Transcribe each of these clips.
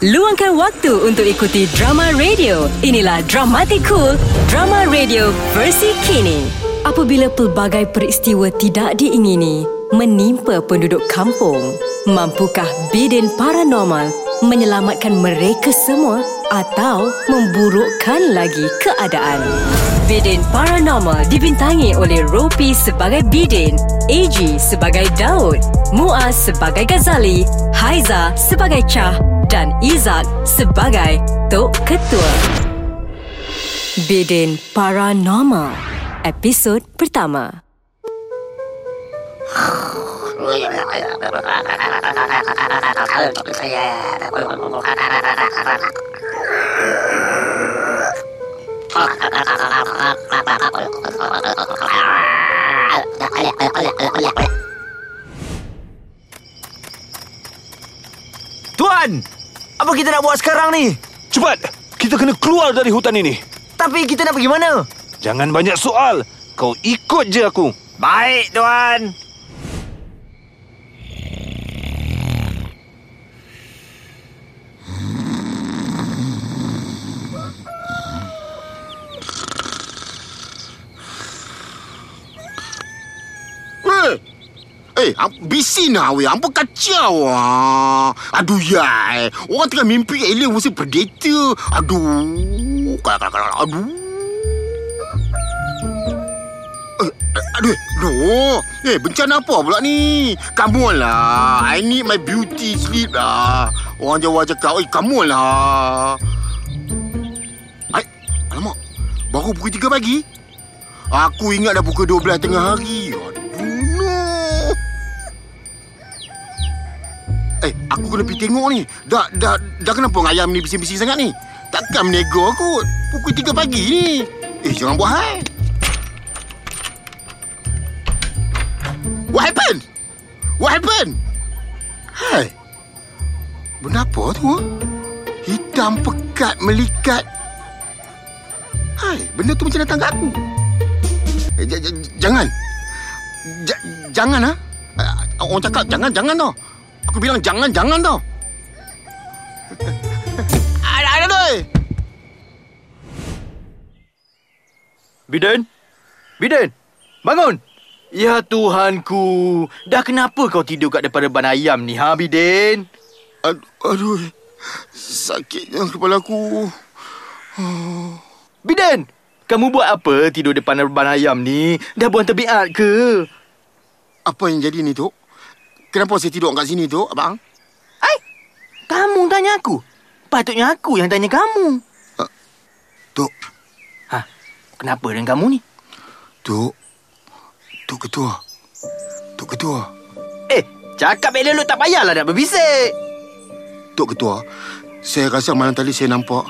Luangkan waktu untuk ikuti drama radio. Inilah Dramatic Cool, drama radio versi kini. Apabila pelbagai peristiwa tidak diingini menimpa penduduk kampung, mampukah bidin paranormal menyelamatkan mereka semua atau memburukkan lagi keadaan? Bidin Paranormal dibintangi oleh Ropi sebagai Bidin, AG sebagai Daud, Muaz sebagai Ghazali, Haiza sebagai Chah dan Izak sebagai Tok Ketua. Bidin Paranormal Episod pertama Tuan! Apa kita nak buat sekarang ni? Cepat! Kita kena keluar dari hutan ini. Tapi kita nak pergi mana? Jangan banyak soal. Kau ikut je aku. Baik, Tuan. Eh, eh, am- bisin lah weh. Apa kacau ah. Aduh ya. Orang tengah mimpi alien versus predator. Aduh. Kalau kalau kalau aduh. Eh, eh, aduh, no. Eh, bencana apa pula ni? Come on lah. I need my beauty sleep lah. Orang Jawa cakap, eh, come on lah. Ay, alamak. Baru pukul 3 pagi? Aku ingat dah pukul 12 tengah hari. Aduh, Eh, aku kena pergi tengok ni. Dah, dah, dah kenapa ayam ni bising-bising sangat ni? Takkan menego kot. Pukul 3 pagi ni. Eh, jangan buat hal. What happened? What happened? Hai. Benda apa tu? ah? Hitam pekat melikat. Hai, benda tu macam datang kat aku. Eh, j- j- jangan. J- jangan ha. Ah, Orang cakap jangan jangan tau. Aku bilang jangan jangan tau. ada ada doi. Biden? Biden? Bangun! Ya Tuhanku. Dah kenapa kau tidur kat depan reban ayam ni, ha, Biden? Aduh, aduh. Sakitnya kepala aku. Biden! Kamu buat apa tidur depan reban ayam ni? Dah buang tebiat ke? Apa yang jadi ni, Tok? Kenapa saya tidur kat sini, Tok, abang? Ai, kamu tanya aku. Patutnya aku yang tanya kamu. Tok, Ha, kenapa dengan kamu ni? Tok. Tok Ketua. Tok Ketua. Eh, cakap elok-elok tak payahlah nak berbisik. Tok Ketua, saya rasa malam tadi saya nampak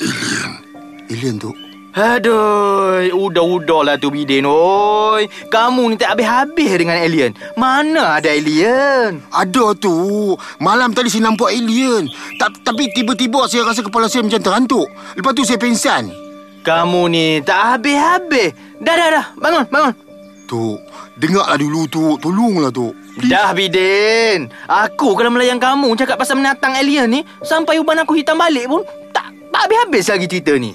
alien. Alien, Tok. Aduh, udah-udahlah tu Bidin, oi. Kamu ni tak habis-habis dengan alien. Mana ada alien? Ada tu. Malam tadi saya nampak alien. Ta- tapi tiba-tiba saya rasa kepala saya macam terantuk. Lepas tu saya pingsan. Kamu ni tak habis-habis. Dah, dah, dah. Bangun, bangun. Tok, dengarlah dulu, Tok. Tolonglah, Tok. Please. Dah, Bidin. Aku kalau melayan kamu cakap pasal menatang alien ni, sampai uban aku hitam balik pun, tak, tak habis-habis lagi cerita ni.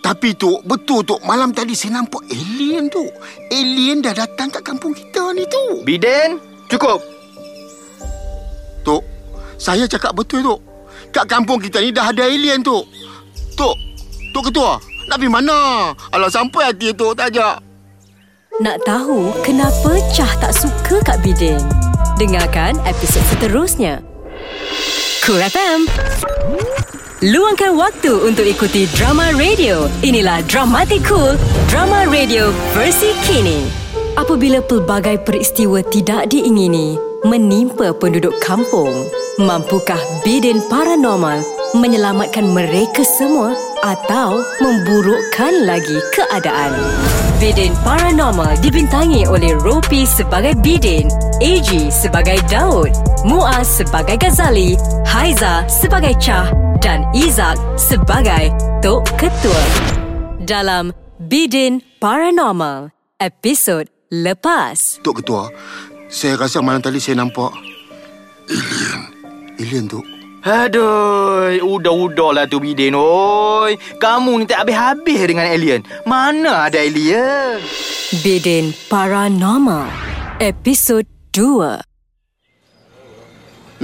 Tapi, Tok, betul, Tok. Malam tadi saya nampak alien, Tok. Alien dah datang kat kampung kita ni, Tok. Bidin, cukup. Tok, saya cakap betul, Tok. Kat kampung kita ni dah ada alien, Tok. Tok, Tok Ketua, nak pergi mana? Alah, sampai hati, Tok, tak ajak. Nak tahu kenapa Chah tak suka Kak Bidin? Dengarkan episod seterusnya. Cool FM. Luangkan waktu untuk ikuti drama radio. Inilah Dramatic Cool, drama radio versi kini. Apabila pelbagai peristiwa tidak diingini menimpa penduduk kampung, mampukah Bidin Paranormal menyelamatkan mereka semua atau memburukkan lagi keadaan? Bidin Paranormal dibintangi oleh Ropi sebagai Bidin, AG sebagai Daud, Muaz sebagai Ghazali, Haiza sebagai Chah dan Izak sebagai Tok Ketua. Dalam Bidin Paranormal, episod lepas. Tok Ketua, saya rasa malam tadi saya nampak alien. Alien, Tok. Aduh, udah-udah lah tu Bidin, oi. Kamu ni tak habis-habis dengan alien. Mana ada alien? Bidin Paranormal Episod 2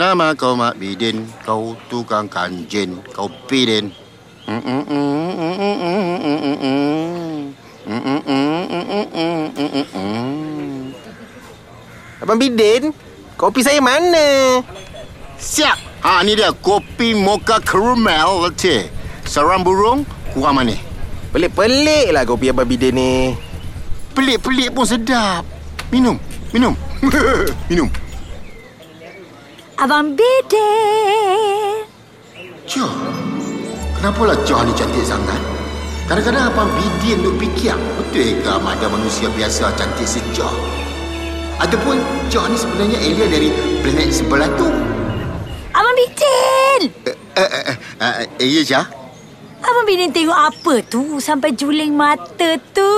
Nama kau Mak Bidin, kau tukang kanjin, kau Bidin. Abang Bidin, kopi saya mana? Siap. Ha ni dia kopi mocha caramel latte. Seram burung kurang manis. Pelik-pelik lah kopi Abang Bidin ni. Pelik-pelik pun sedap. Minum, minum. minum. Abang Bidin. Jah. Kenapalah Jah ni cantik sangat? Kadang-kadang Abang Bidin duk fikir, betul ke ada manusia biasa cantik sejah? Ataupun Jah ni sebenarnya alien dari planet sebelah tu? Abang Bidin. Eh, eh, eh, eh, ya Jah? Abang Bidin tengok apa tu sampai juling mata tu?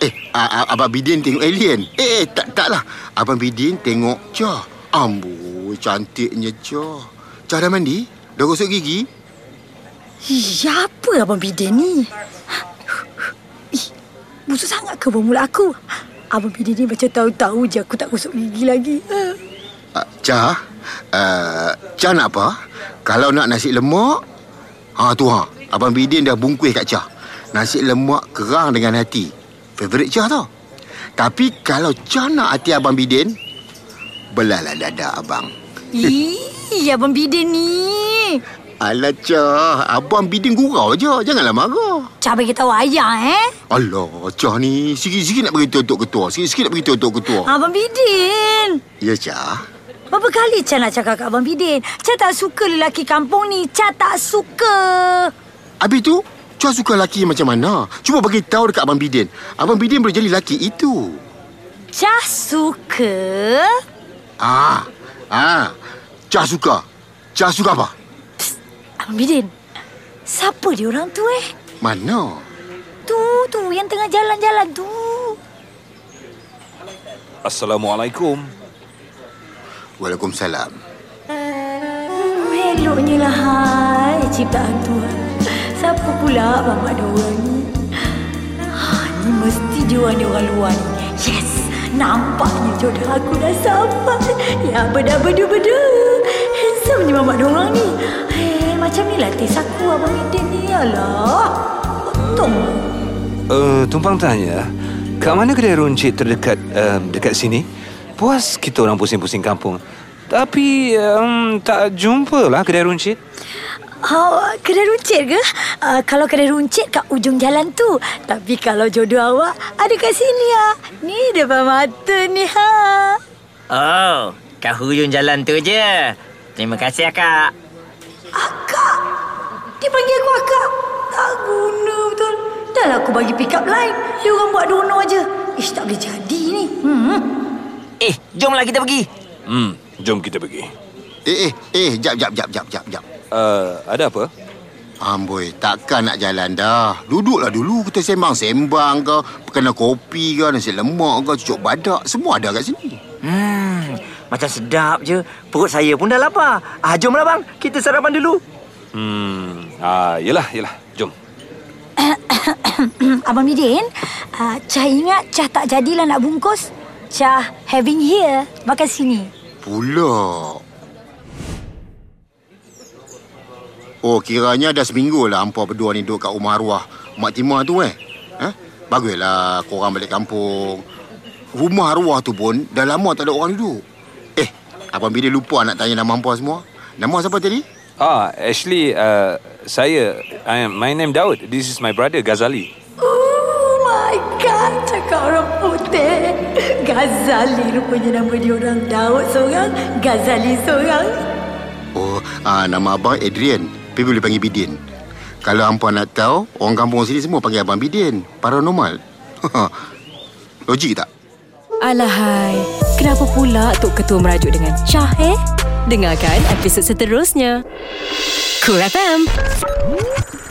Eh, Abang Bidin tengok alien. Eh, eh tak taklah. Abang Bidin tengok Jah. Amboi, cantiknya Jah. Jah dah mandi? Dah gosok gigi? Ya apa Abang Bidin ni? Ih, busuk sangat ke mulut aku? Abang Bidin ni macam tahu-tahu je aku tak gosok gigi lagi. Uh, Jah, uh, Jah nak apa? Kalau nak nasi lemak, ha tu ha. Abang Bidin dah bungkus kat Jah. Nasi lemak kerang dengan hati. Favourite Jah tau. Tapi kalau Jah nak hati Abang Bidin, belahlah dada abang. Ih, Abang Bidin ni. Alah Jah, Abang Bidin gurau je. Janganlah marah. Cak bagi tahu ayah eh. Alah, Jah ni sikit-sikit nak beritahu Tok Ketua. Sikit-sikit nak beritahu Tok Ketua. Abang Bidin. Ya, Jah. Berapa kali Cak nak cakap kat Abang Bidin? Cak tak suka lelaki kampung ni. Cak tak suka. Habis tu, Jah suka lelaki macam mana? Cuba bagi tahu dekat Abang Bidin. Abang Bidin boleh jadi lelaki itu. Cak suka. Ah, ah, Jah suka. Jah suka apa? Abang Bidin. Siapa dia orang tu eh? Mana? Tu, tu. Yang tengah jalan-jalan tu. Assalamualaikum. Waalaikumsalam. Oh, eloknya lah hai ciptaan Tuhan. Siapa pula bapak dia orang ni? Ha, ni mesti dia orang, dia orang luar ni. Yes, nampaknya jodoh aku dah sampai. Ya, beda-beda-beda. Handsome ni mamak dia orang ni. Hei, macam ni lah tes aku abang Eden ni. Alah, untung. Uh, tumpang tanya, kat mana kedai runcit terdekat uh, dekat sini? Puas kita orang pusing-pusing kampung. Tapi um, tak jumpa lah kedai runcit. Oh, kedai runcit ke? Uh, kalau kedai runcit kat ujung jalan tu. Tapi kalau jodoh awak ada kat sini ha. Ni depan mata ni ha. Oh, kat hujung jalan tu je. Terima kasih, Akak. Akak. Dia panggil aku akak. Tak guna betul. Dah lah aku bagi pick up line. Dia orang buat dono aja. Ish, tak boleh jadi ni. Hmm. Eh, jomlah kita pergi. Hmm, jom kita pergi. Eh, eh, eh, jap, jap, jap, jap, jap, jap. Uh, ada apa? Amboi, takkan nak jalan dah. Duduklah dulu kita sembang-sembang ke, kena kopi ke, nasi lemak ke, cucuk badak, semua ada kat sini. Hmm, macam sedap je. Perut saya pun dah lapar. Ah, jomlah bang, kita sarapan dulu. Hmm, ah, yelah, yelah. Jom. Abang Midin, uh, Cah ingat Cah tak jadilah nak bungkus. Cah having here. Makan sini. Pula. Oh, kiranya dah seminggu lah hampa berdua ni duduk kat rumah arwah Mak Timah tu eh. Eh? Baguslah korang balik kampung. Rumah arwah tu pun dah lama tak ada orang duduk. Eh, Abang Bidin lupa nak tanya nama hampa semua. Nama siapa tadi? Ah, actually, uh, saya, I am, my name Daud. This is my brother Ghazali. Oh my God. Cakap orang putih. Ghazali rupanya nama dia orang. Daud seorang. Ghazali seorang. Oh, ah, nama abang Adrian. Tapi boleh panggil Bidin. Kalau hampa nak tahu, orang kampung sini semua panggil abang Bidin. Paranormal. Logik tak? Alahai, kenapa pula Tok Ketua merajuk dengan Syah eh? Dengarkan episod seterusnya. Cool FM.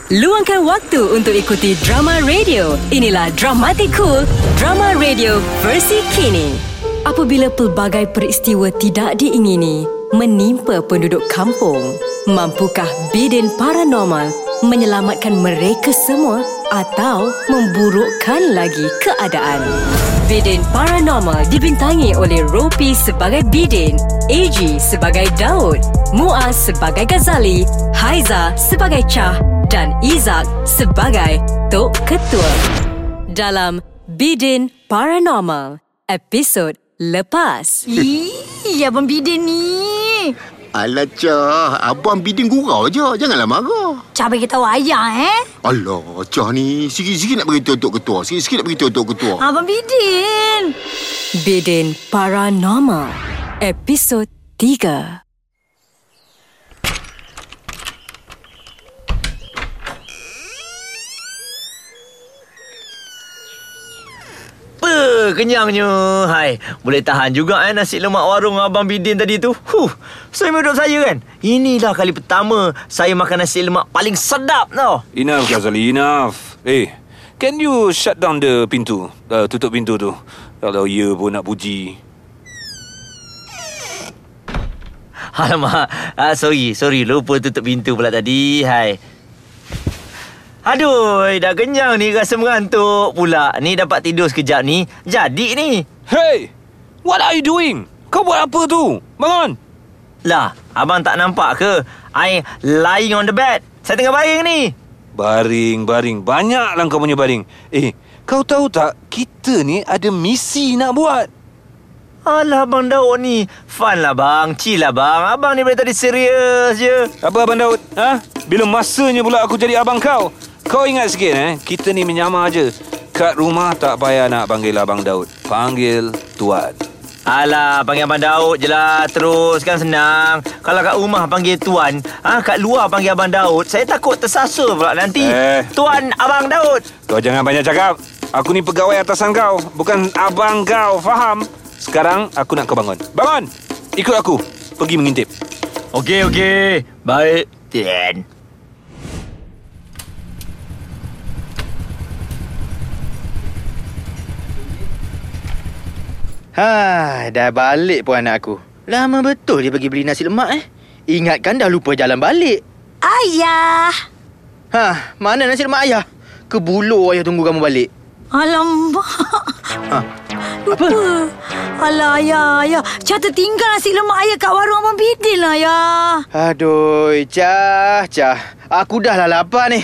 Luangkan waktu untuk ikuti drama radio. Inilah Dramatic Cool, drama radio versi kini. Apabila pelbagai peristiwa tidak diingini, menimpa penduduk kampung. Mampukah Bidin Paranormal menyelamatkan mereka semua atau memburukkan lagi keadaan? Bidin Paranormal dibintangi oleh Ropi sebagai Bidin, AG sebagai Daud, Muaz sebagai Ghazali, Haiza sebagai Chah dan Izak sebagai Tok Ketua. Dalam Bidin Paranormal, episod lepas. Ih, Abang Bidin ni. Alah, Cah. Abang bidin gurau je. Janganlah marah. Bagi tahu ayah eh. Alah, Cah ni. Sikit-sikit nak beritahu Tok Ketua. Sikit-sikit nak beritahu Tok Ketua. Abang Bidin. Bidin Paranormal, episod 3. Apa kenyangnya. Hai, boleh tahan juga eh nasi lemak warung Abang Bidin tadi tu. Huh, saya hidup saya kan. Inilah kali pertama saya makan nasi lemak paling sedap tau. Enough, Ghazali, enough. Eh, can you shut down the pintu? Uh, tutup pintu tu. Kalau ya pun nak puji. Alamak, ah, sorry, sorry. Lupa tutup pintu pula tadi. Hai. Aduh, dah kenyang ni rasa mengantuk pula. Ni dapat tidur sekejap ni. Jadi ni. Hey! What are you doing? Kau buat apa tu? Bangun! Lah, abang tak nampak ke? I lying on the bed. Saya tengah baring ni. Baring, baring. Banyaklah kau punya baring. Eh, kau tahu tak? Kita ni ada misi nak buat. Alah, Abang Daud ni. Fun lah, bang. Chill lah, bang. Abang ni dari tadi serius je. Apa Abang Daud? Ha? Bila masanya pula aku jadi abang kau? Kau ingat sikit eh, kita ni menyamar je. Kat rumah tak payah nak panggil Abang Daud. Panggil Tuan. Alah, panggil Abang Daud je lah. Terus kan senang. Kalau kat rumah panggil Tuan, ah kat luar panggil Abang Daud, saya takut tersasul pula nanti. Eh. Tuan Abang Daud. Kau jangan banyak cakap. Aku ni pegawai atasan kau, bukan abang kau, faham? Sekarang aku nak kau bangun. Bangun! Ikut aku. Pergi mengintip. Okey, okey. Baik, Tuan. Ha, dah balik pun anak aku. Lama betul dia pergi beli nasi lemak eh. Ingatkan dah lupa jalan balik. Ayah. Ha, mana nasi lemak ayah? Kebulu ayah tunggu kamu balik. Alamak. Ha, Lupa. Alah, ayah, ayah. Cak tertinggal nasi lemak ayah kat warung Abang Bidin lah, ayah. aduh, Cah, Cah. Aku dah lah lapar ni.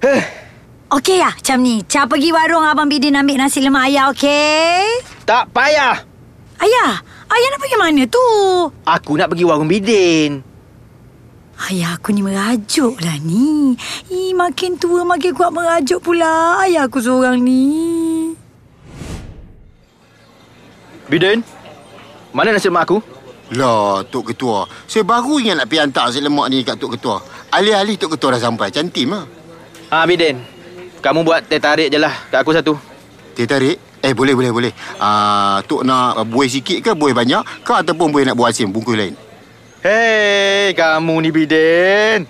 Huh. Okey ya, macam ni. Cak pergi warung Abang Bidin ambil nasi lemak ayah, okey? Tak payah. Ayah, ayah nak pergi mana tu? Aku nak pergi warung Bidin. Ayah aku ni merajuk lah ni. Ih, makin tua makin kuat merajuk pula. Ayah aku seorang ni. Bidin, mana nasi lemak aku? Lah, Tok Ketua. Saya baru ingat nak pergi hantar nasi lemak ni kat Tok Ketua. Alih-alih Tok Ketua dah sampai. Cantik mah. Ha, Bidin. Kamu buat teh tarik je lah kat aku satu. Teh tarik? Eh, boleh, boleh, boleh. Ah, Tok nak uh, buih sikit ke buih banyak ke ataupun buih nak buat asim bungkus lain? Hei, kamu ni Bidin.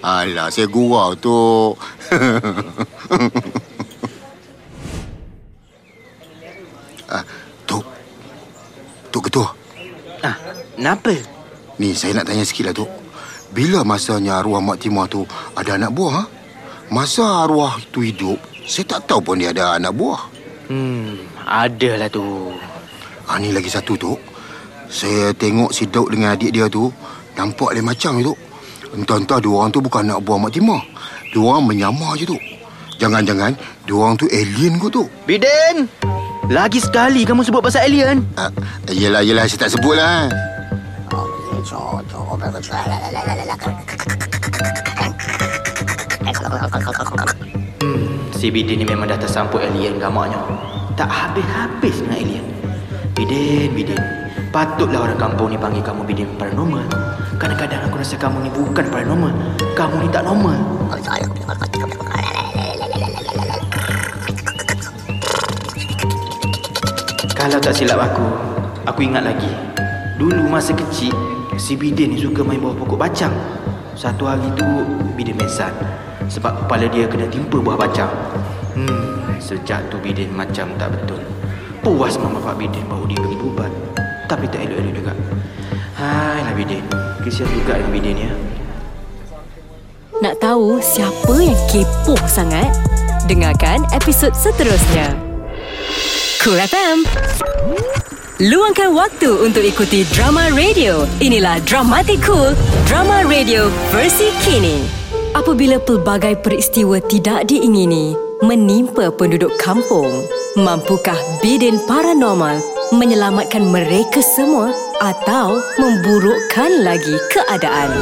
Alah, saya gurau, Tok. ah, Tok. Tok Ketua. Ah, kenapa? Ni, saya nak tanya sikit lah, Tok. Bila masanya arwah Mak Timah tu ada anak buah, ha? Masa arwah itu hidup, saya tak tahu pun dia ada anak buah. Hmm, ada lah tu. Ha, ni lagi satu, Tok. Saya tengok si Daud dengan adik dia tu, nampak lain macam, Tok. Entah-entah dua orang tu bukan anak buah Mak Timah. Dua orang menyamar je, Tok. Jangan-jangan dua orang tu alien kot, Tok. Bidin! Lagi sekali kamu sebut pasal alien. Ah, yelah, yelah, saya tak sebut lah. Si Bidin ni memang dah tersamput alien gamaknya. Tak habis-habis dengan alien. Bidin, Bidin. Patutlah orang kampung ni panggil kamu Bidin paranormal. Kadang-kadang aku rasa kamu ni bukan paranormal. Kamu ni tak normal. Kalau tak silap aku, aku ingat lagi. Dulu masa kecil, si Bidin ni suka main bawah pokok bacang. Satu hari tu, Bidin mesan. Sebab kepala dia kena timpa buah bacang. Hmm, sejak tu Bidin macam tak betul. Puas mak bapak Bidin bawa dia pergi berubat. Tapi tak elok-elok juga. Hai lah Bidin Kesian juga dengan Bidin ya Nak tahu siapa yang kepoh sangat? Dengarkan episod seterusnya. Cool FM. Luangkan waktu untuk ikuti drama radio. Inilah Dramatic Cool, drama radio versi kini. Apabila pelbagai peristiwa tidak diingini menimpa penduduk kampung, mampukah bidin paranormal menyelamatkan mereka semua atau memburukkan lagi keadaan?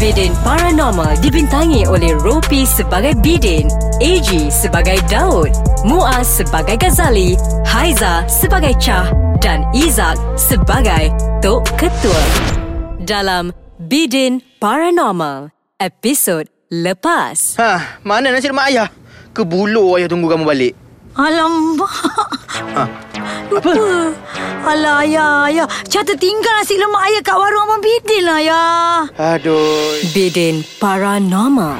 Bidin Paranormal dibintangi oleh Ropi sebagai Bidin, AG sebagai Daud, Muaz sebagai Ghazali, Haiza sebagai Chah dan Izak sebagai Tok Ketua. Dalam Bidin Paranormal, episod lepas. Ha, mana nasi lemak ayah? Ke bulu ayah tunggu kamu balik? Alamak. Ha, Lupa. Alah, ayah, ayah. Cah tertinggal nasi lemak ayah kat warung Abang Bidin lah, ayah. aduh. Bidin Paranormal,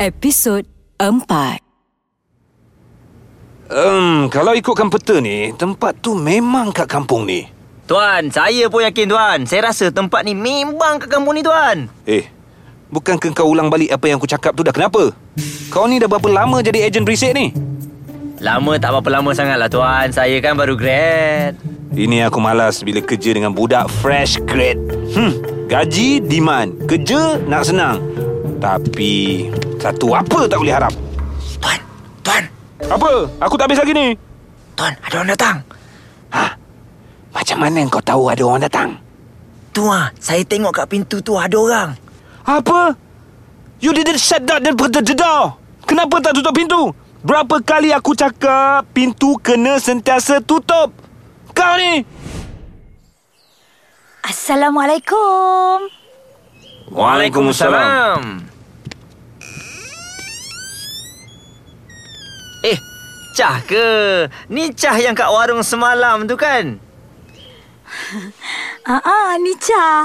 episod 4. Um, kalau ikutkan peta ni, tempat tu memang kat kampung ni. Tuan, saya pun yakin tuan. Saya rasa tempat ni memang kat kampung ni tuan. Eh, bukankah kau ulang balik apa yang aku cakap tu dah kenapa? Kau ni dah berapa lama jadi ejen berisik ni? Lama tak berapa lama sangat lah tuan. Saya kan baru grad. Ini aku malas bila kerja dengan budak fresh grade. Hmm, gaji demand, kerja nak senang. Tapi satu apa tak boleh harap. Tuan, tuan, Apa? Aku tak habis lagi ni. tuan, ada orang datang. Ha? Macam mana kau tahu ada orang datang? Tu ah, saya tengok kat pintu tu ada orang. Apa? You didn't shut that the door. Kenapa tak tutup pintu? Berapa kali aku cakap pintu kena sentiasa tutup? Kau ni! Assalamualaikum. Eh, Cah ke? Ni Cah yang kat warung semalam tu kan? Ah, ah ni Cah.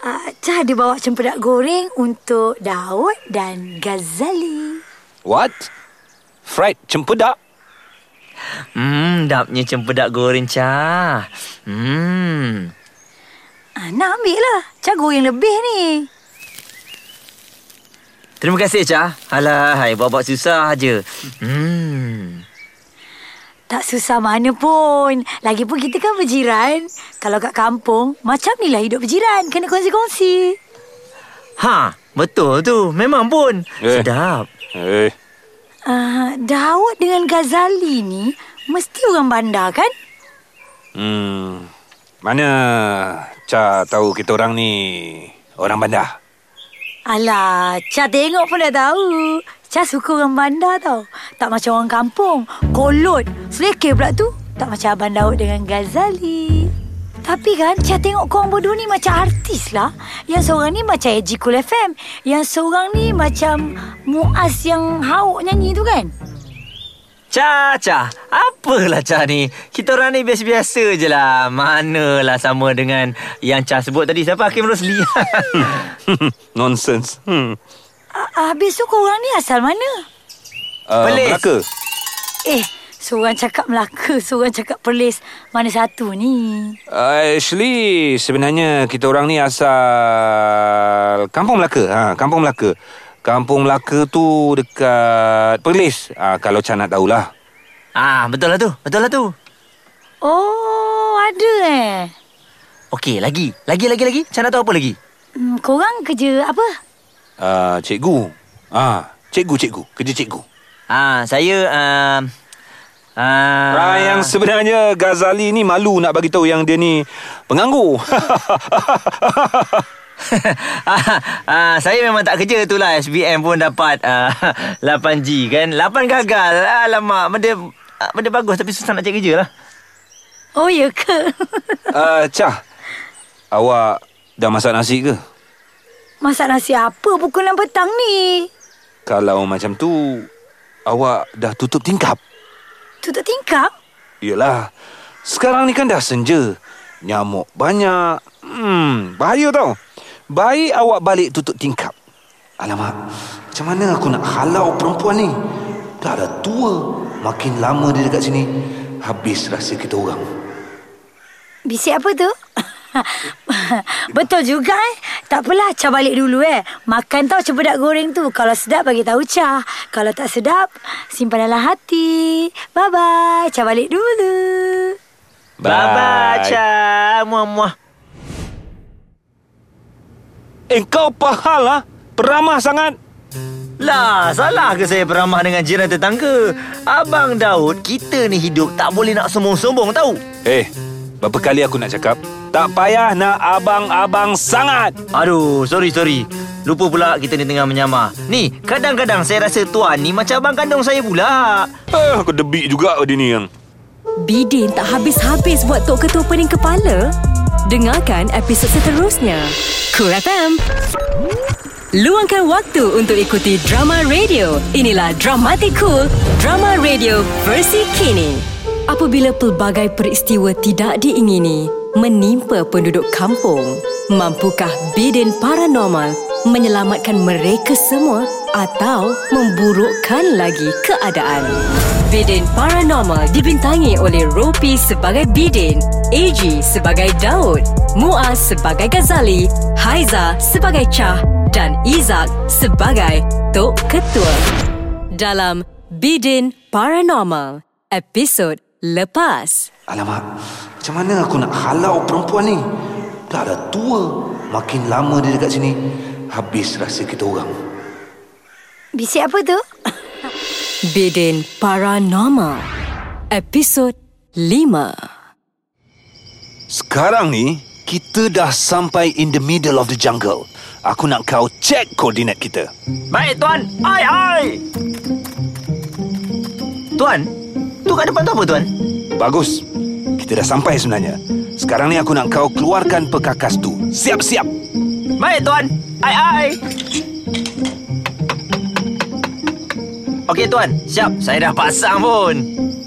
Ah, Cah dia bawa cempedak goreng untuk Daud dan Ghazali. What? Fried cempedak? Hmm, dapnya cempedak goreng Cah. Hmm. Ah, nak ambil lah. Cah goreng lebih ni. Terima kasih Cah. Alah, hai, buat-buat susah aje. Hmm. Tak susah mana pun. Lagipun kita kan berjiran. Kalau kat kampung, macam ni lah hidup berjiran. Kena kongsi-kongsi. Ha, betul tu. Memang pun. Eh. Sedap. Eh, Uh, Daud dengan Ghazali ni mesti orang bandar kan? hmm. Mana Cha tahu kita orang ni orang bandar? Alah, Cah tengok pun dah tahu. Cah suka orang bandar tau. Tak macam orang kampung. Kolot. Selekeh pula tu. Tak macam Abang Daud dengan Ghazali. Tapi kan, Cah tengok korang berdua ni macam artis lah. Yang seorang ni macam AG Cool FM. Yang seorang ni macam Muaz yang hauk nyanyi tu kan? Cah, Cah. Apalah Cah ni? Kita orang ni biasa-biasa je lah. Manalah sama dengan yang Cah sebut tadi. Siapa Hakim Rosli? Nonsense. Hmm. Ah, Habis tu korang ni asal mana? Uh, Pelis. Melaka. Eh, seorang cakap Melaka, seorang cakap Perlis. Mana satu ni? Uh, actually sebenarnya kita orang ni asal Kampung Melaka. Ha, Kampung Melaka. Kampung Melaka tu dekat Perlis. Ha, kalau Chan nak tahulah. ah, betul lah tu. Betul lah tu. Oh, ada eh. Okey, lagi. Lagi, lagi, lagi. Cah nak tahu apa lagi? Hmm, korang kerja apa? Uh, cikgu. Ah, cikgu cikgu, kerja cikgu. Ah, saya... Uh, uh, Ah, yang sebenarnya Ghazali ni malu nak bagi tahu yang dia ni penganggur. ah, ah, saya memang tak kerja tu lah SBM pun dapat ah, 8G kan 8 gagal Alamak Benda ah, Benda bagus Tapi susah nak cari kerja lah Oh, ya ke? uh, Cah, awak dah masak nasi ke? Masak nasi apa pukul 6 petang ni? Kalau macam tu, awak dah tutup tingkap. Tutup tingkap? Yelah, sekarang ni kan dah senja. Nyamuk banyak. Hmm, bahaya tau. Baik awak balik tutup tingkap. Alamak, macam mana aku nak halau perempuan ni? Dah dah tua. Makin lama dia dekat sini, habis rasa kita orang. Bisik apa tu? Betul juga eh. Tak apalah, Cha balik dulu eh. Makan tau cempedak goreng tu. Kalau sedap bagi tahu Cha. Kalau tak sedap, simpan dalam hati. Bye-bye. Cha balik dulu. Bye-bye, Cha. Muah-muah. Eh kau apa hal lah? Peramah sangat. Lah, salah ke saya beramah dengan jiran tetangga? Abang Daud, kita ni hidup tak boleh nak sombong-sombong tahu. Eh, berapa kali aku nak cakap? Tak payah nak abang-abang sangat. Aduh, sorry, sorry. Lupa pula kita ni tengah menyamar. Ni, kadang-kadang saya rasa tuan ni macam abang kandung saya pula. Eh, aku debik juga dia ni yang. Bidin tak habis-habis buat Tok Ketua Pening Kepala? Dengarkan episod seterusnya. Cool FM. Luangkan waktu untuk ikuti drama radio. Inilah Dramatic Cool, drama radio versi kini. Apabila pelbagai peristiwa tidak diingini menimpa penduduk kampung, mampukah Bidin Paranormal menyelamatkan mereka semua atau memburukkan lagi keadaan? Bidin Paranormal dibintangi oleh Ropi sebagai Bidin, AG sebagai Daud, Muaz sebagai Ghazali, Haiza sebagai Chah dan Izak sebagai Tok Ketua. Dalam Bidin Paranormal, episod lepas. Alamak, macam mana aku nak halau perempuan ni? Dah dah tua. Makin lama dia dekat sini, habis rasa kita orang. Bisik apa tu? Bidin Paranormal, episod 5. Sekarang ni, kita dah sampai in the middle of the jungle. Aku nak kau cek koordinat kita. Baik, Tuan. Ai, ai. Tuan, tu kat depan tu apa, Tuan? Bagus. Kita dah sampai sebenarnya. Sekarang ni aku nak kau keluarkan pekakas tu. Siap-siap. Baik, Tuan. Ai, ai. Okey, Tuan. Siap. Saya dah pasang pun.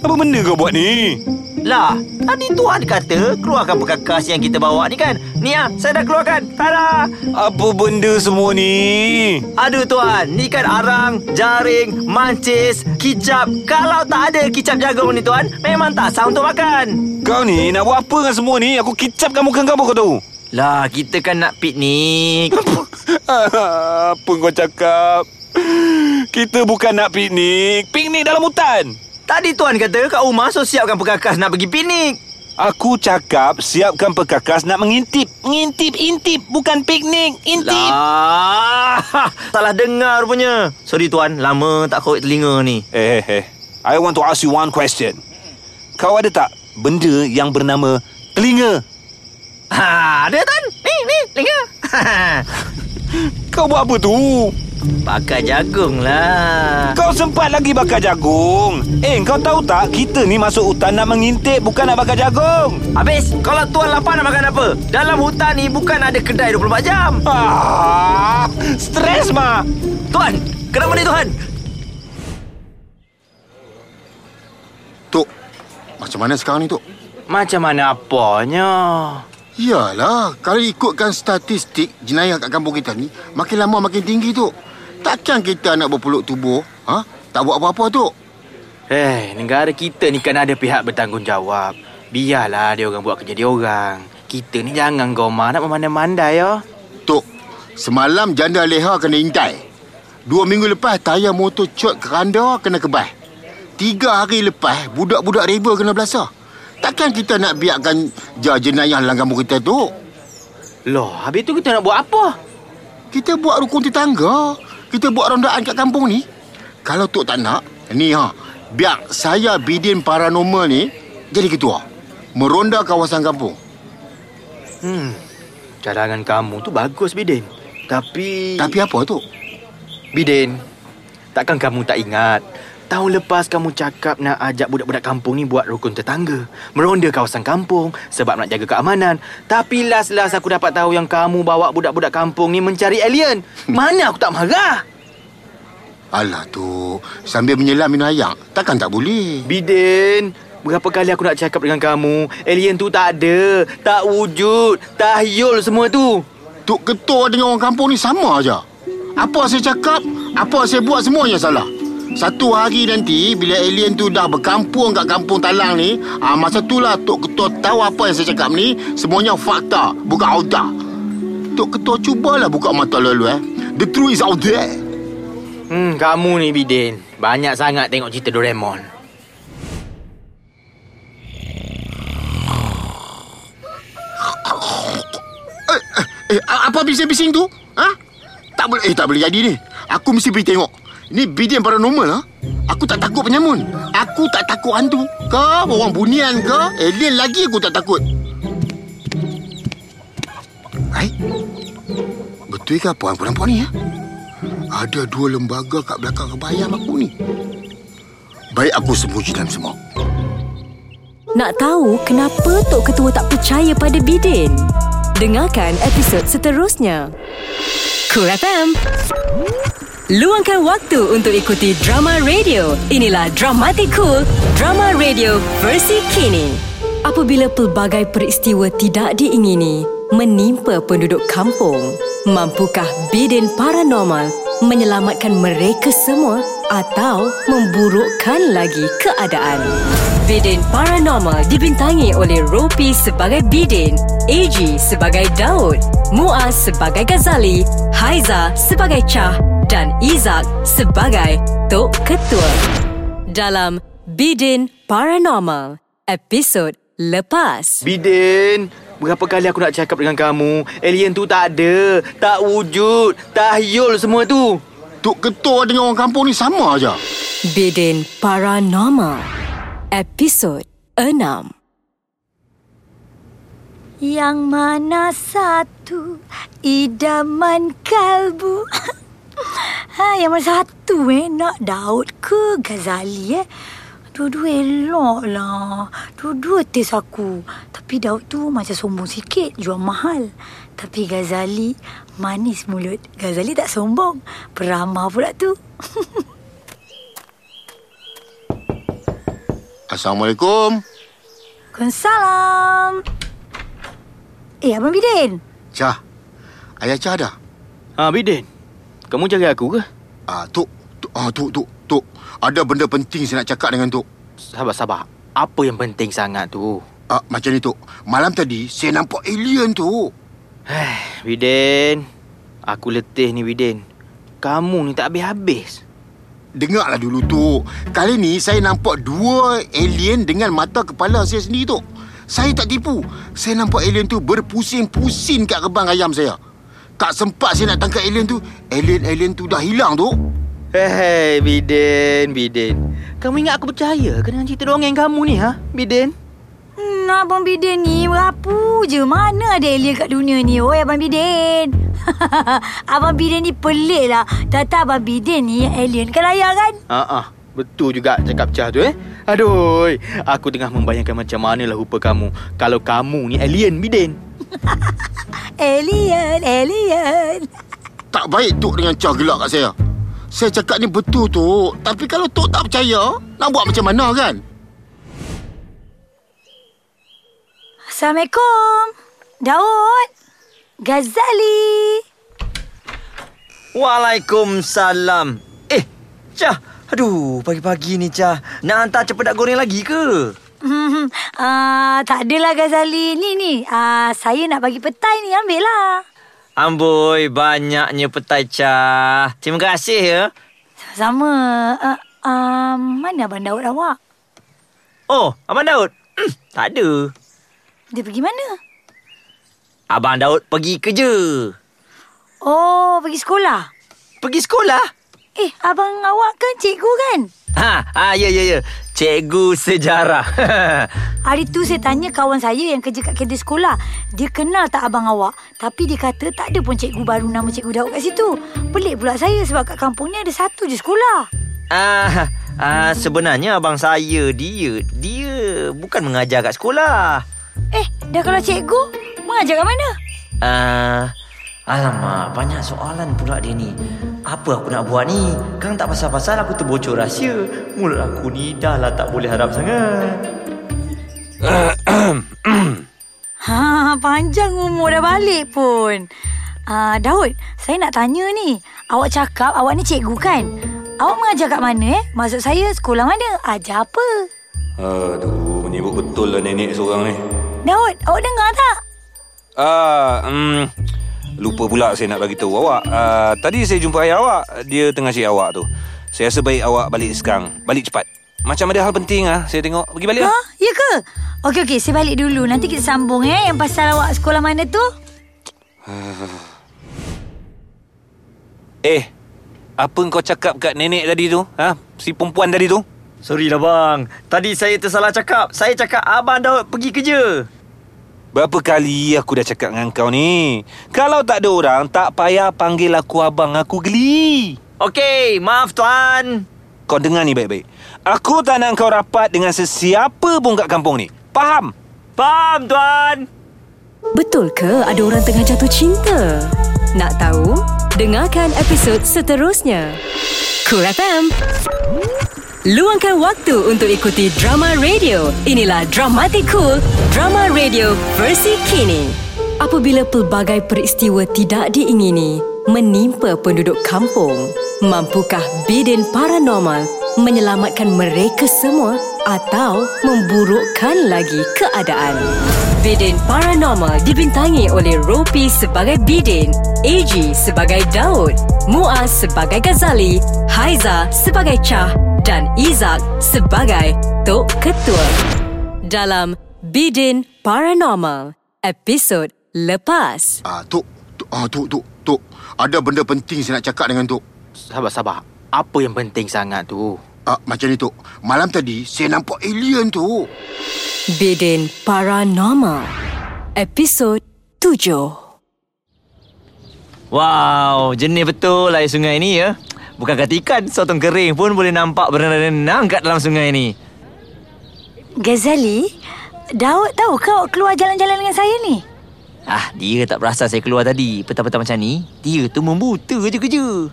Apa benda kau buat ni? Lah, tadi Tuan kata keluarkan perkakas yang kita bawa ni kan? Ni ah, saya dah keluarkan. Tada! Apa benda semua ni? Aduh Tuan, ni kan arang, jaring, mancis, kicap. Kalau tak ada kicap jagung ni Tuan, memang tak sah untuk makan. Kau ni nak buat apa dengan semua ni? Aku kicapkan muka kau kau tahu. Lah, kita kan nak piknik. apa kau cakap? Kita bukan nak piknik. Piknik dalam hutan. Tadi Tuan kata kat rumah so siapkan perkakas nak pergi piknik. Aku cakap siapkan perkakas nak mengintip. Mengintip, intip. Bukan piknik. Intip. Lah, salah dengar punya. Sorry Tuan, lama tak korek telinga ni. Eh, eh, eh. I want to ask you one question. Kau ada tak benda yang bernama telinga? Ha, ada Tuan. Ni, ni, telinga. Kau buat apa tu? Bakar jagung lah. Kau sempat lagi bakar jagung. Eh, kau tahu tak kita ni masuk hutan nak mengintip bukan nak bakar jagung. Habis, kalau Tuan lapar nak makan apa? Dalam hutan ni bukan ada kedai 24 jam. Ah, stres mah. Tuan, kenapa ni Tuan? Tok, macam mana sekarang ni, Tok? Macam mana apanya? Yalah, kalau ikutkan statistik jenayah kat kampung kita ni, makin lama makin tinggi, Tok. Takkan kita nak berpeluk tubuh, ha? Tak buat apa-apa, Tok. Eh, negara kita ni kan ada pihak bertanggungjawab. Biarlah dia orang buat kerja dia orang. Kita ni jangan gomah nak memandai-mandai ya. Tok, semalam janda leha kena intai. Dua minggu lepas, tayar motor cot keranda kena kebas. Tiga hari lepas, budak-budak reba kena belasah. Takkan kita nak biarkan jenayah kampung kita tu? Loh, habis tu kita nak buat apa? Kita buat rukun tetangga. Kita buat rondaan kat kampung ni. Kalau Tok tak nak, ni ha, biar saya bidin paranormal ni jadi ketua. Meronda kawasan kampung. Hmm, cadangan kamu tu bagus, Bidin. Tapi... Tapi apa tu? Bidin, takkan kamu tak ingat? Tahun lepas kamu cakap nak ajak budak-budak kampung ni buat rukun tetangga. Meronda kawasan kampung sebab nak jaga keamanan. Tapi last-last aku dapat tahu yang kamu bawa budak-budak kampung ni mencari alien. Mana aku tak marah? Alah tu, sambil menyelam minum ayak, takkan tak boleh. Bidin, berapa kali aku nak cakap dengan kamu, alien tu tak ada, tak wujud, tahyul semua tu. Tok Ketua dengan orang kampung ni sama aja. Apa saya cakap, apa saya buat semuanya salah. Satu hari nanti Bila alien tu dah berkampung kat kampung Talang ni ah, Masa tu lah Tok Ketua tahu apa yang saya cakap ni Semuanya fakta Bukan auta Tok Ketua cubalah buka mata lalu eh The truth is out there Hmm, kamu ni Bidin. Banyak sangat tengok cerita Doraemon. Eh, a- apa bising-bising tu? Ha? Tak boleh, eh tak boleh jadi ni. Aku mesti pergi tengok. Ni bidian paranormal ha? Aku tak takut penyamun. Aku tak takut hantu. Ke orang bunian ke? Alien lagi aku tak takut. Hai. Betul ke aku nampak ni ya? Ada dua lembaga kat belakang kebayang aku ni. Baik aku sembunyi dalam semua. Nak tahu kenapa Tok Ketua tak percaya pada Bidin? Dengarkan episod seterusnya. Cool FM. Luangkan waktu untuk ikuti drama radio. Inilah Dramatic Cool, drama radio versi kini. Apabila pelbagai peristiwa tidak diingini menimpa penduduk kampung, mampukah Bidin Paranormal menyelamatkan mereka semua atau memburukkan lagi keadaan? Bidin Paranormal dibintangi oleh Ropi sebagai Bidin, AG sebagai Daud, Muaz sebagai Ghazali, Haiza sebagai Chah dan Izak sebagai Tok Ketua. Dalam Bidin Paranormal, episod lepas. Bidin, berapa kali aku nak cakap dengan kamu, alien tu tak ada, tak wujud, tahyul semua tu. Tok Ketua dengan orang kampung ni sama aja. Bidin Paranormal, episod 6. Yang mana satu idaman kalbu? ha, yang mana satu eh? Nak Daud ke Ghazali eh? Dua-dua elok lah. Dua-dua tes aku. Tapi Daud tu macam sombong sikit. Jual mahal. Tapi Ghazali manis mulut. Ghazali tak sombong. Peramah pula tu. Assalamualaikum. Waalaikumsalam. Eh, Abang Bidin. Cah. Ayah Cah dah? Ha, Bidin, kamu cari aku ke? Ah, Tok. Tok, ah, Tok, Tok, Tok. Ada benda penting saya nak cakap dengan Tok. Sabar, sabar. Apa yang penting sangat tu? Ah, macam ni, Tok. Malam tadi, saya nampak alien, Tok. Bidin, aku letih ni Bidin. Kamu ni tak habis-habis. Dengarlah dulu, Tok. Kali ni, saya nampak dua alien dengan mata kepala saya sendiri, Tok. Saya tak tipu. Saya nampak alien tu berpusing-pusing kat kebang ayam saya. Tak sempat saya nak tangkap alien tu. Alien-alien tu dah hilang, Tok. Hei, Bidin, Bidin. Kamu ingat aku percaya ke dengan cerita dongeng kamu ni, ha? Bidin? Hmm, Abang Bidin ni berapu je. Mana ada alien kat dunia ni? Oi, Abang Bidin. Abang Bidin ni pelik lah. Tata Abang Bidin ni alien kan ayah kan? Ha ah, betul juga cakap Cah tu eh. Aduh, aku tengah membayangkan macam manalah rupa kamu kalau kamu ni alien, Bidin. Alien, alien. Tak baik Tok dengan Cah gelak kat saya. Saya cakap ni betul, Tok. Tapi kalau Tok tak percaya, nak buat macam mana kan? Assalamualaikum. Daud. Ghazali. Waalaikumsalam. Eh, Cah. Aduh, pagi-pagi ni Cah. Nak hantar cepedak goreng lagi ke? Hmm, uh, tak adalah Ghazali. Ni, ni. Uh, saya nak bagi petai ni. Ambil lah. Amboi, banyaknya petai Cah. Terima kasih ya. Sama. Uh, uh, mana Abang Daud awak? Oh, Abang Daud. Hmm, tak ada. Dia pergi mana? Abang Daud pergi kerja. Oh, pergi sekolah. Pergi sekolah? Eh, abang awak kan cikgu kan? Ha, ha ya ya ya. Cikgu sejarah. Hari tu saya tanya kawan saya yang kerja kat kedai sekolah. Dia kenal tak abang awak? Tapi dia kata tak ada pun cikgu baru nama cikgu Daud kat situ. Pelik pula saya sebab kat kampung ni ada satu je sekolah. Ah, ah sebenarnya abang saya dia dia bukan mengajar kat sekolah. Eh, dah kalau cikgu, mengajar kat mana? Ah, alamak, banyak soalan pula dia ni. Apa aku nak buat ni? Kan tak pasal-pasal aku terbocor rahsia. Mulut aku ni dah lah tak boleh harap sangat. Ha, panjang umur dah balik pun. Ah, Daud, saya nak tanya ni. Awak cakap awak ni cikgu kan? Awak mengajar kat mana eh? Maksud saya sekolah mana? Ajar apa? Aduh, menyebut betul lah nenek seorang ni. Daud, awak dengar tak? Ah, hmm, lupa pula saya nak bagi tahu awak. Ah, tadi saya jumpa ayah awak. Dia tengah cari awak tu. Saya rasa baik awak balik sekarang. Balik cepat. Macam ada hal penting ah. Saya tengok. Pergi balik Ha? lah. Ya ke? Okey, okey. Saya balik dulu. Nanti kita sambung eh. Yang pasal awak sekolah mana tu? Eh, apa kau cakap kat nenek tadi tu? Ha? Si perempuan tadi tu? Sorry lah bang. Tadi saya tersalah cakap. Saya cakap Abang Daud pergi kerja. Berapa kali aku dah cakap dengan kau ni? Kalau tak ada orang, tak payah panggil aku abang. Aku geli. Okey, maaf tuan. Kau dengar ni baik-baik. Aku tak nak kau rapat dengan sesiapa pun kat kampung ni. Faham? Faham tuan. Betul ke ada orang tengah jatuh cinta? Nak tahu? Dengarkan episod seterusnya. Cool FM. Luangkan waktu untuk ikuti drama radio. Inilah Dramatic Cool, drama radio versi kini. Apabila pelbagai peristiwa tidak diingini menimpa penduduk kampung, mampukah bidin paranormal menyelamatkan mereka semua atau memburukkan lagi keadaan? Bidin Paranormal dibintangi oleh Ropi sebagai Bidin, AG sebagai Daud, Muaz sebagai Ghazali, Haiza sebagai Chah dan Izak sebagai Tok Ketua. Dalam Bidin Paranormal, episod lepas. Ah, Tok. Tok, ah, Tok, Tok, Tok. Ada benda penting saya nak cakap dengan Tok. Sabar, sabar. Apa yang penting sangat tu? Ah, macam ni, Tok. Malam tadi, saya nampak alien, Tok. Bidin Paranormal, episod 7. Wow, jernih betul air sungai ni ya. Bukan kata ikan, sotong kering pun boleh nampak berenang-renang kat dalam sungai ni. Ghazali, Daud tahu ke awak keluar jalan-jalan dengan saya ni? Ah, dia tak perasan saya keluar tadi. Petang-petang macam ni, dia tu membuta je kerja.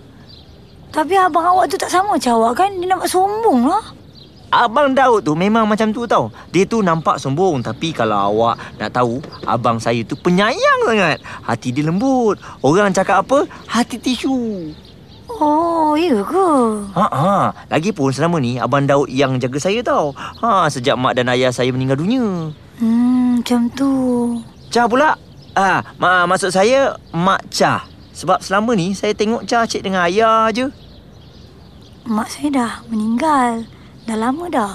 Tapi abang awak tu tak sama macam awak kan? Dia nampak sombong lah. Abang Daud tu memang macam tu tau. Dia tu nampak sombong tapi kalau awak nak tahu, abang saya tu penyayang sangat. Hati dia lembut. Orang cakap apa, hati tisu. Oh, ya ke? Ha ha, lagipun selama ni abang Daud yang jaga saya tau. Ha, sejak mak dan ayah saya meninggal dunia. Hmm, macam tu. Cah pula. Ah, ma maksud saya mak Cah. Sebab selama ni saya tengok Cah cik dengan ayah je. Mak saya dah meninggal. Dah lama dah.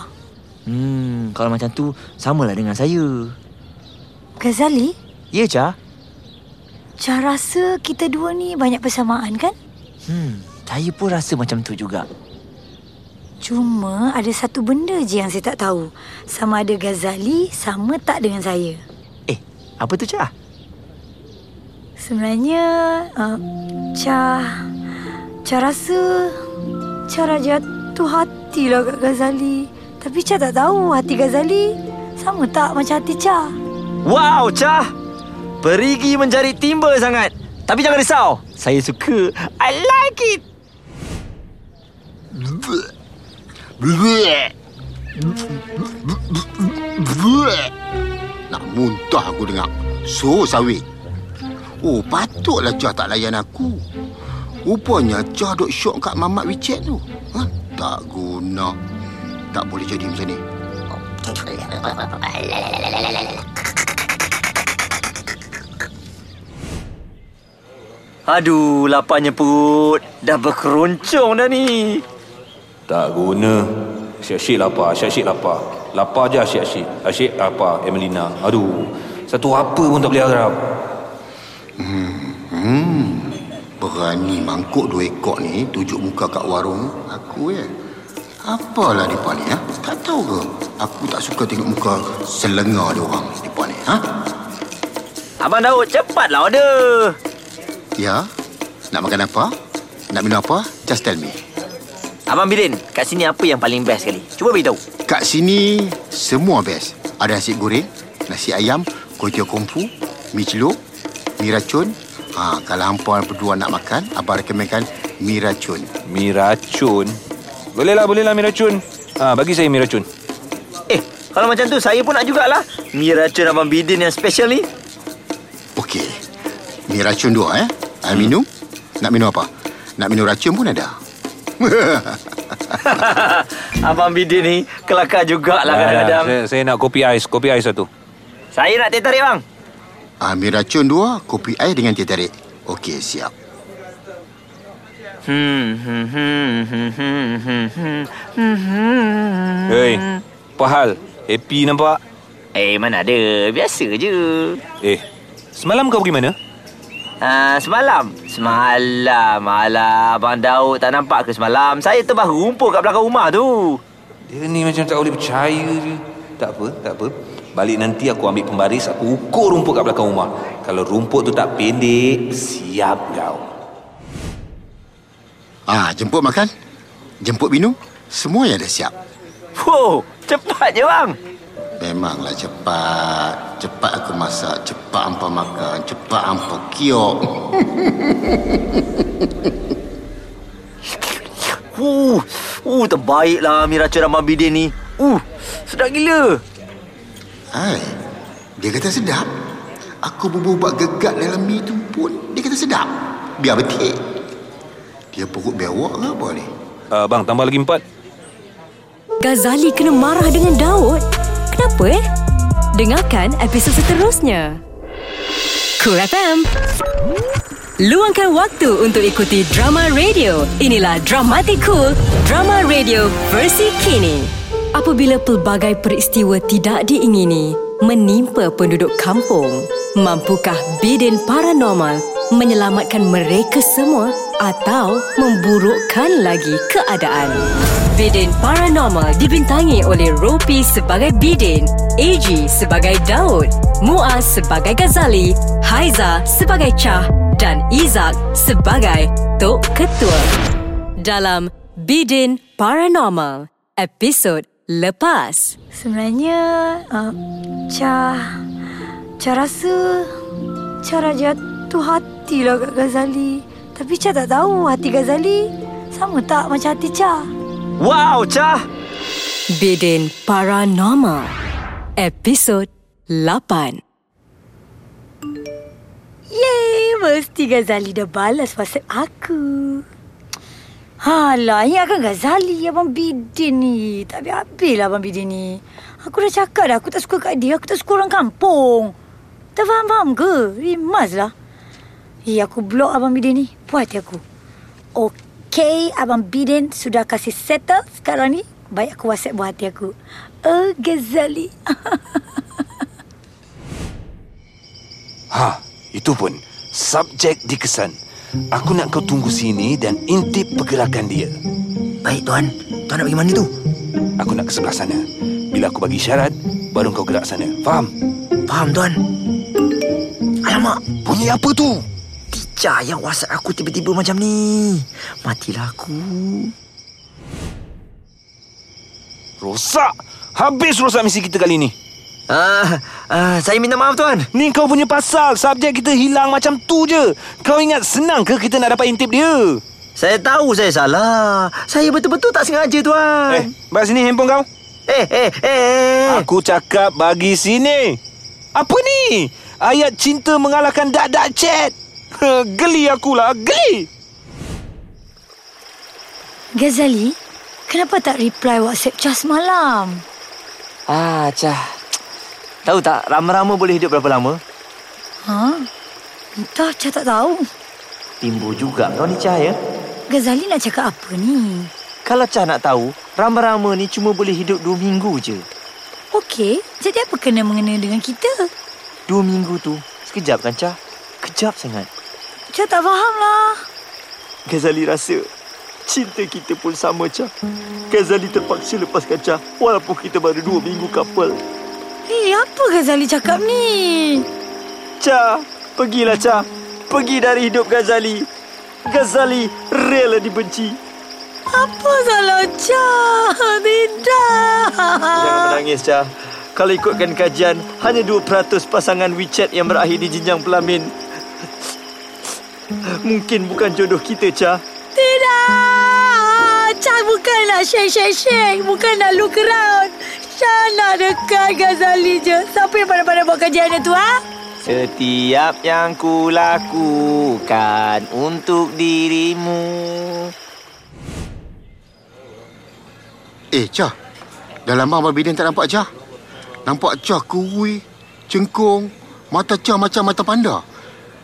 Hmm, kalau macam tu samalah dengan saya. Ghazali, Ya Cah? Cah rasa kita dua ni banyak persamaan kan? Hmm, saya pun rasa macam tu juga. Cuma ada satu benda je yang saya tak tahu. Sama ada Ghazali sama tak dengan saya. Eh, apa tu Cah? Sebenarnya, uh, Cah... Cah rasa... Cah dah jatuh hati lah kat Ghazali. Tapi Cah tak tahu hati Ghazali sama tak macam hati Cah. Wow, Cah! Perigi mencari timba sangat. Tapi jangan risau. Saya suka. I like it. Bleh. Bleh. Nak muntah aku dengar. So sawit. Oh, patutlah Cah tak layan aku. Rupanya Cah duk syok kat mamat WeChat tu. Ha? Tak guna. Tak boleh jadi macam ni. Aduh, laparnya perut. Dah berkeroncong dah ni. Tak guna. Asyik-asyik lapar, asyik-asyik lapar. Lapar je asyik-asyik. Asyik apa, Emelina. Aduh, satu apa pun tak boleh harap. Hmm. Berani mangkuk dua ekor ni tujuk muka kat warung aku ya. Apalah depan ni ha? Tak tahu ke? Aku tak suka tengok muka selengar dia orang depan ni ha? Abang Daud, cepatlah order. Ya? Nak makan apa? Nak minum apa? Just tell me. Abang Bidin, kat sini apa yang paling best sekali? Cuba beritahu. Kat sini semua best. Ada nasi goreng, nasi ayam, kuih tiaw kungfu, mi celup, mi racun. Ha, kalau hampa berdua nak makan, abang rekomenkan mi racun. Mi racun. Bolehlah, bolehlah mi racun. Ha, bagi saya mi racun. Eh, kalau macam tu saya pun nak jugalah. Mi racun Abang Bidin yang special ni. Okey. Mi racun dua eh. Air minum. Nak minum apa? Nak minum racun pun ada. Abang Bidin ni kelakar jugalah Ah, kadang-kadang. saya, saya nak kopi ais, kopi ais satu. Saya nak teh tarik bang. Ambil racun dua, kopi air dengan teh tarik. Okey, siap. Hei, apa hal? Happy nampak? Eh, mana ada. Biasa je. Eh, semalam kau pergi mana? Uh, semalam Semalam Alah Abang Daud tak nampak ke semalam Saya terbaru rumpur kat belakang rumah tu Dia ni macam tak boleh percaya je Tak apa Tak apa Balik nanti aku ambil pembaris, aku ukur rumput kat belakang rumah. Kalau rumput tu tak pendek, siap kau. Ah, jemput makan. Jemput minum. Semua yang dah siap. Wow Cepat je bang Memanglah cepat. Cepat aku masak. Cepat hampa makan. Cepat hampa kiok. Uh, uh terbaiklah mi Abang Bidin ni Uh, sedap gila Hai, dia kata sedap. Aku berbubat gegat dalam mi tu pun dia kata sedap. Biar betik. Dia perut bewak ke apa ni? Uh, bang, tambah lagi empat. Ghazali kena marah dengan Daud? Kenapa eh? Dengarkan episod seterusnya. Cool FM. Luangkan waktu untuk ikuti drama radio. Inilah Dramatic Cool, drama radio versi kini. Apabila pelbagai peristiwa tidak diingini menimpa penduduk kampung, mampukah bidin paranormal menyelamatkan mereka semua atau memburukkan lagi keadaan? Bidin Paranormal dibintangi oleh Ropi sebagai Bidin, AG sebagai Daud, Muaz sebagai Ghazali, Haiza sebagai Chah dan Izak sebagai Tok Ketua. Dalam Bidin Paranormal, episod lepas. Sebenarnya uh, Cah Cah rasa Cah dah jatuh hati lah kat Ghazali Tapi Cah tak tahu hati Ghazali Sama tak macam hati Cah Wow Cah Bidin Paranormal, episod 8. Yeay Mesti Ghazali dah balas WhatsApp aku Alah, ini akan Ghazali Abang Bidin ni. Tak habis-habis lah Abang Bidin ni. Aku dah cakap dah Aku tak suka kat dia Aku tak suka orang kampung. Tak faham-faham ke? Rimas lah. Eh, aku blok Abang Bidin ni. Puas hati aku. Okey, Abang Bidin sudah kasih settle sekarang ni. Baik aku WhatsApp buat hati aku. Oh, Ghazali. Ha, itu pun. Subjek dikesan. Aku nak kau tunggu sini dan intip pergerakan dia. Baik tuan. Tuan nak pergi mana tu? Aku nak ke sebelah sana. Bila aku bagi syarat, baru kau gerak sana. Faham? Faham tuan. Alamak, Bunyi apa tu? Tica yang whatsapp aku tiba-tiba macam ni. Matilah aku. Rosak. Habis rosak misi kita kali ni. Ah, ah, saya minta maaf tuan. Ni kau punya pasal. Subjek kita hilang macam tu je. Kau ingat senang ke kita nak dapat intip dia? Saya tahu saya salah. Saya betul-betul tak sengaja tuan. Eh, bagi sini handphone kau. eh, eh, eh. Aku cakap bagi sini. Apa ni? Ayat cinta mengalahkan dak-dak chat. Geli akulah, geli. Ghazali, kenapa tak reply WhatsApp Cah semalam? Ah Cah Tahu tak Rama-rama boleh hidup berapa lama? Ha? Entah, Cah tak tahu. Timbul juga kau ni Cah ya Ghazali nak cakap apa ni? Kalau Cah nak tahu Rama-rama ni cuma boleh hidup dua minggu je Okey, jadi apa kena mengena dengan kita? Dua minggu tu Sekejap kan Cah? Kejap sangat Cah tak faham lah. Ghazali rasa Cinta kita pun sama Cah Ghazali terpaksa lepaskan Cah Walaupun kita baru dua minggu couple Eh, apa Ghazali cakap ni? Cah Pergilah Cah Pergi dari hidup Ghazali Ghazali rela dibenci Apa salah Cah? Tidak. Jangan menangis Cah Kalau ikutkan kajian Hanya 2% pasangan WeChat yang berakhir di jenjang pelamin Mungkin bukan jodoh kita Cah Tidak. Cah bukan nak shake-shake-shake. Bukan nak look around. Cah nak dekat Ghazali je. Siapa yang pandai-pandai buat kajian tu, ha? Setiap yang ku lakukan untuk dirimu Eh, Cah. Dah lama Abang Bidin tak nampak Cah. Nampak Cah kurui, cengkung, mata Cah macam mata panda.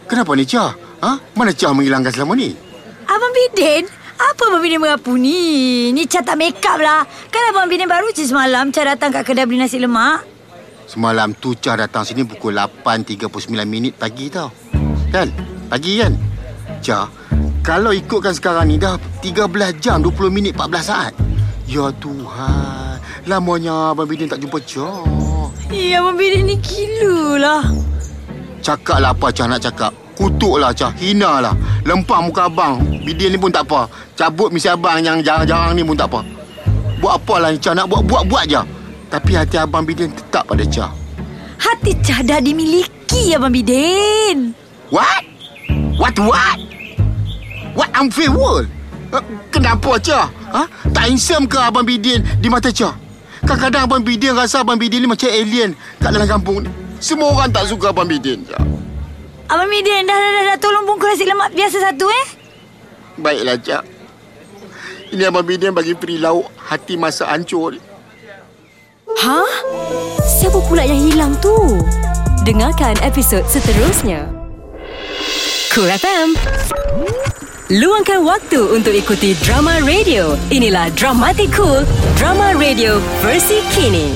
Kenapa ni Cah? Ha? Mana Cah menghilangkan selama ni? Abang Bidin, apa Abang Bidin merapu ni? Ni Cah tak make up lah. Kan Abang Bidin baru je semalam Cah datang kat kedai beli nasi lemak. Semalam tu Cah datang sini pukul 8.39 minit pagi tau. Kan? Pagi kan? Cah, kalau ikutkan sekarang ni dah 13 jam 20 minit 14 saat. Ya Tuhan, lamanya Abang Bidin tak jumpa Cah. Eh, Abang Bidin ni gila lah. Cakaplah apa Cah nak cakap. Kutuklah Cah, hina lah. Lempar muka abang. Bidin ni pun tak apa. Cabut misi abang yang jarang-jarang ni pun tak apa. Buat apalah ni Cah, nak buat-buat-buat je. Tapi hati abang Bidin tetap pada Cah. Hati Cah dah dimiliki Abang Bidin. What? What what? What unfair world? Uh, kenapa Cah? Ha? Tak handsome ke Abang Bidin di mata Cah? Kadang-kadang Abang Bidin rasa Abang Bidin ni macam alien kat dalam kampung ni. Semua orang tak suka Abang Bidin. Cah. Abang Bidin dah, dah, dah, dah tolong bungkus nasi lemak biasa satu eh. Baiklah Cah. Ini Abang Bidin bagi free lauk hati masa hancur ni. Ha? Siapa pula yang hilang tu? Dengarkan episod seterusnya. Cool FM. Luangkan waktu untuk ikuti drama radio. Inilah Dramatic Cool, drama radio versi kini.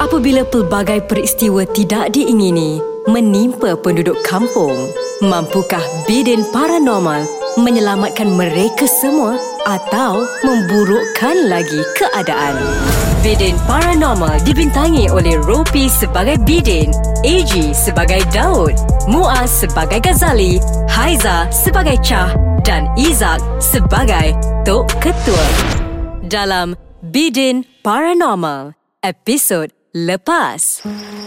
Apabila pelbagai peristiwa tidak diingini menimpa penduduk kampung, mampukah bidin paranormal menyelamatkan mereka semua atau memburukkan lagi keadaan? Bidin Paranormal dibintangi oleh Ropi sebagai Bidin, AG sebagai Daud, Muaz sebagai Ghazali, Haiza sebagai Chah dan Izak sebagai Tok Ketua. Dalam Bidin Paranormal, episod lepas.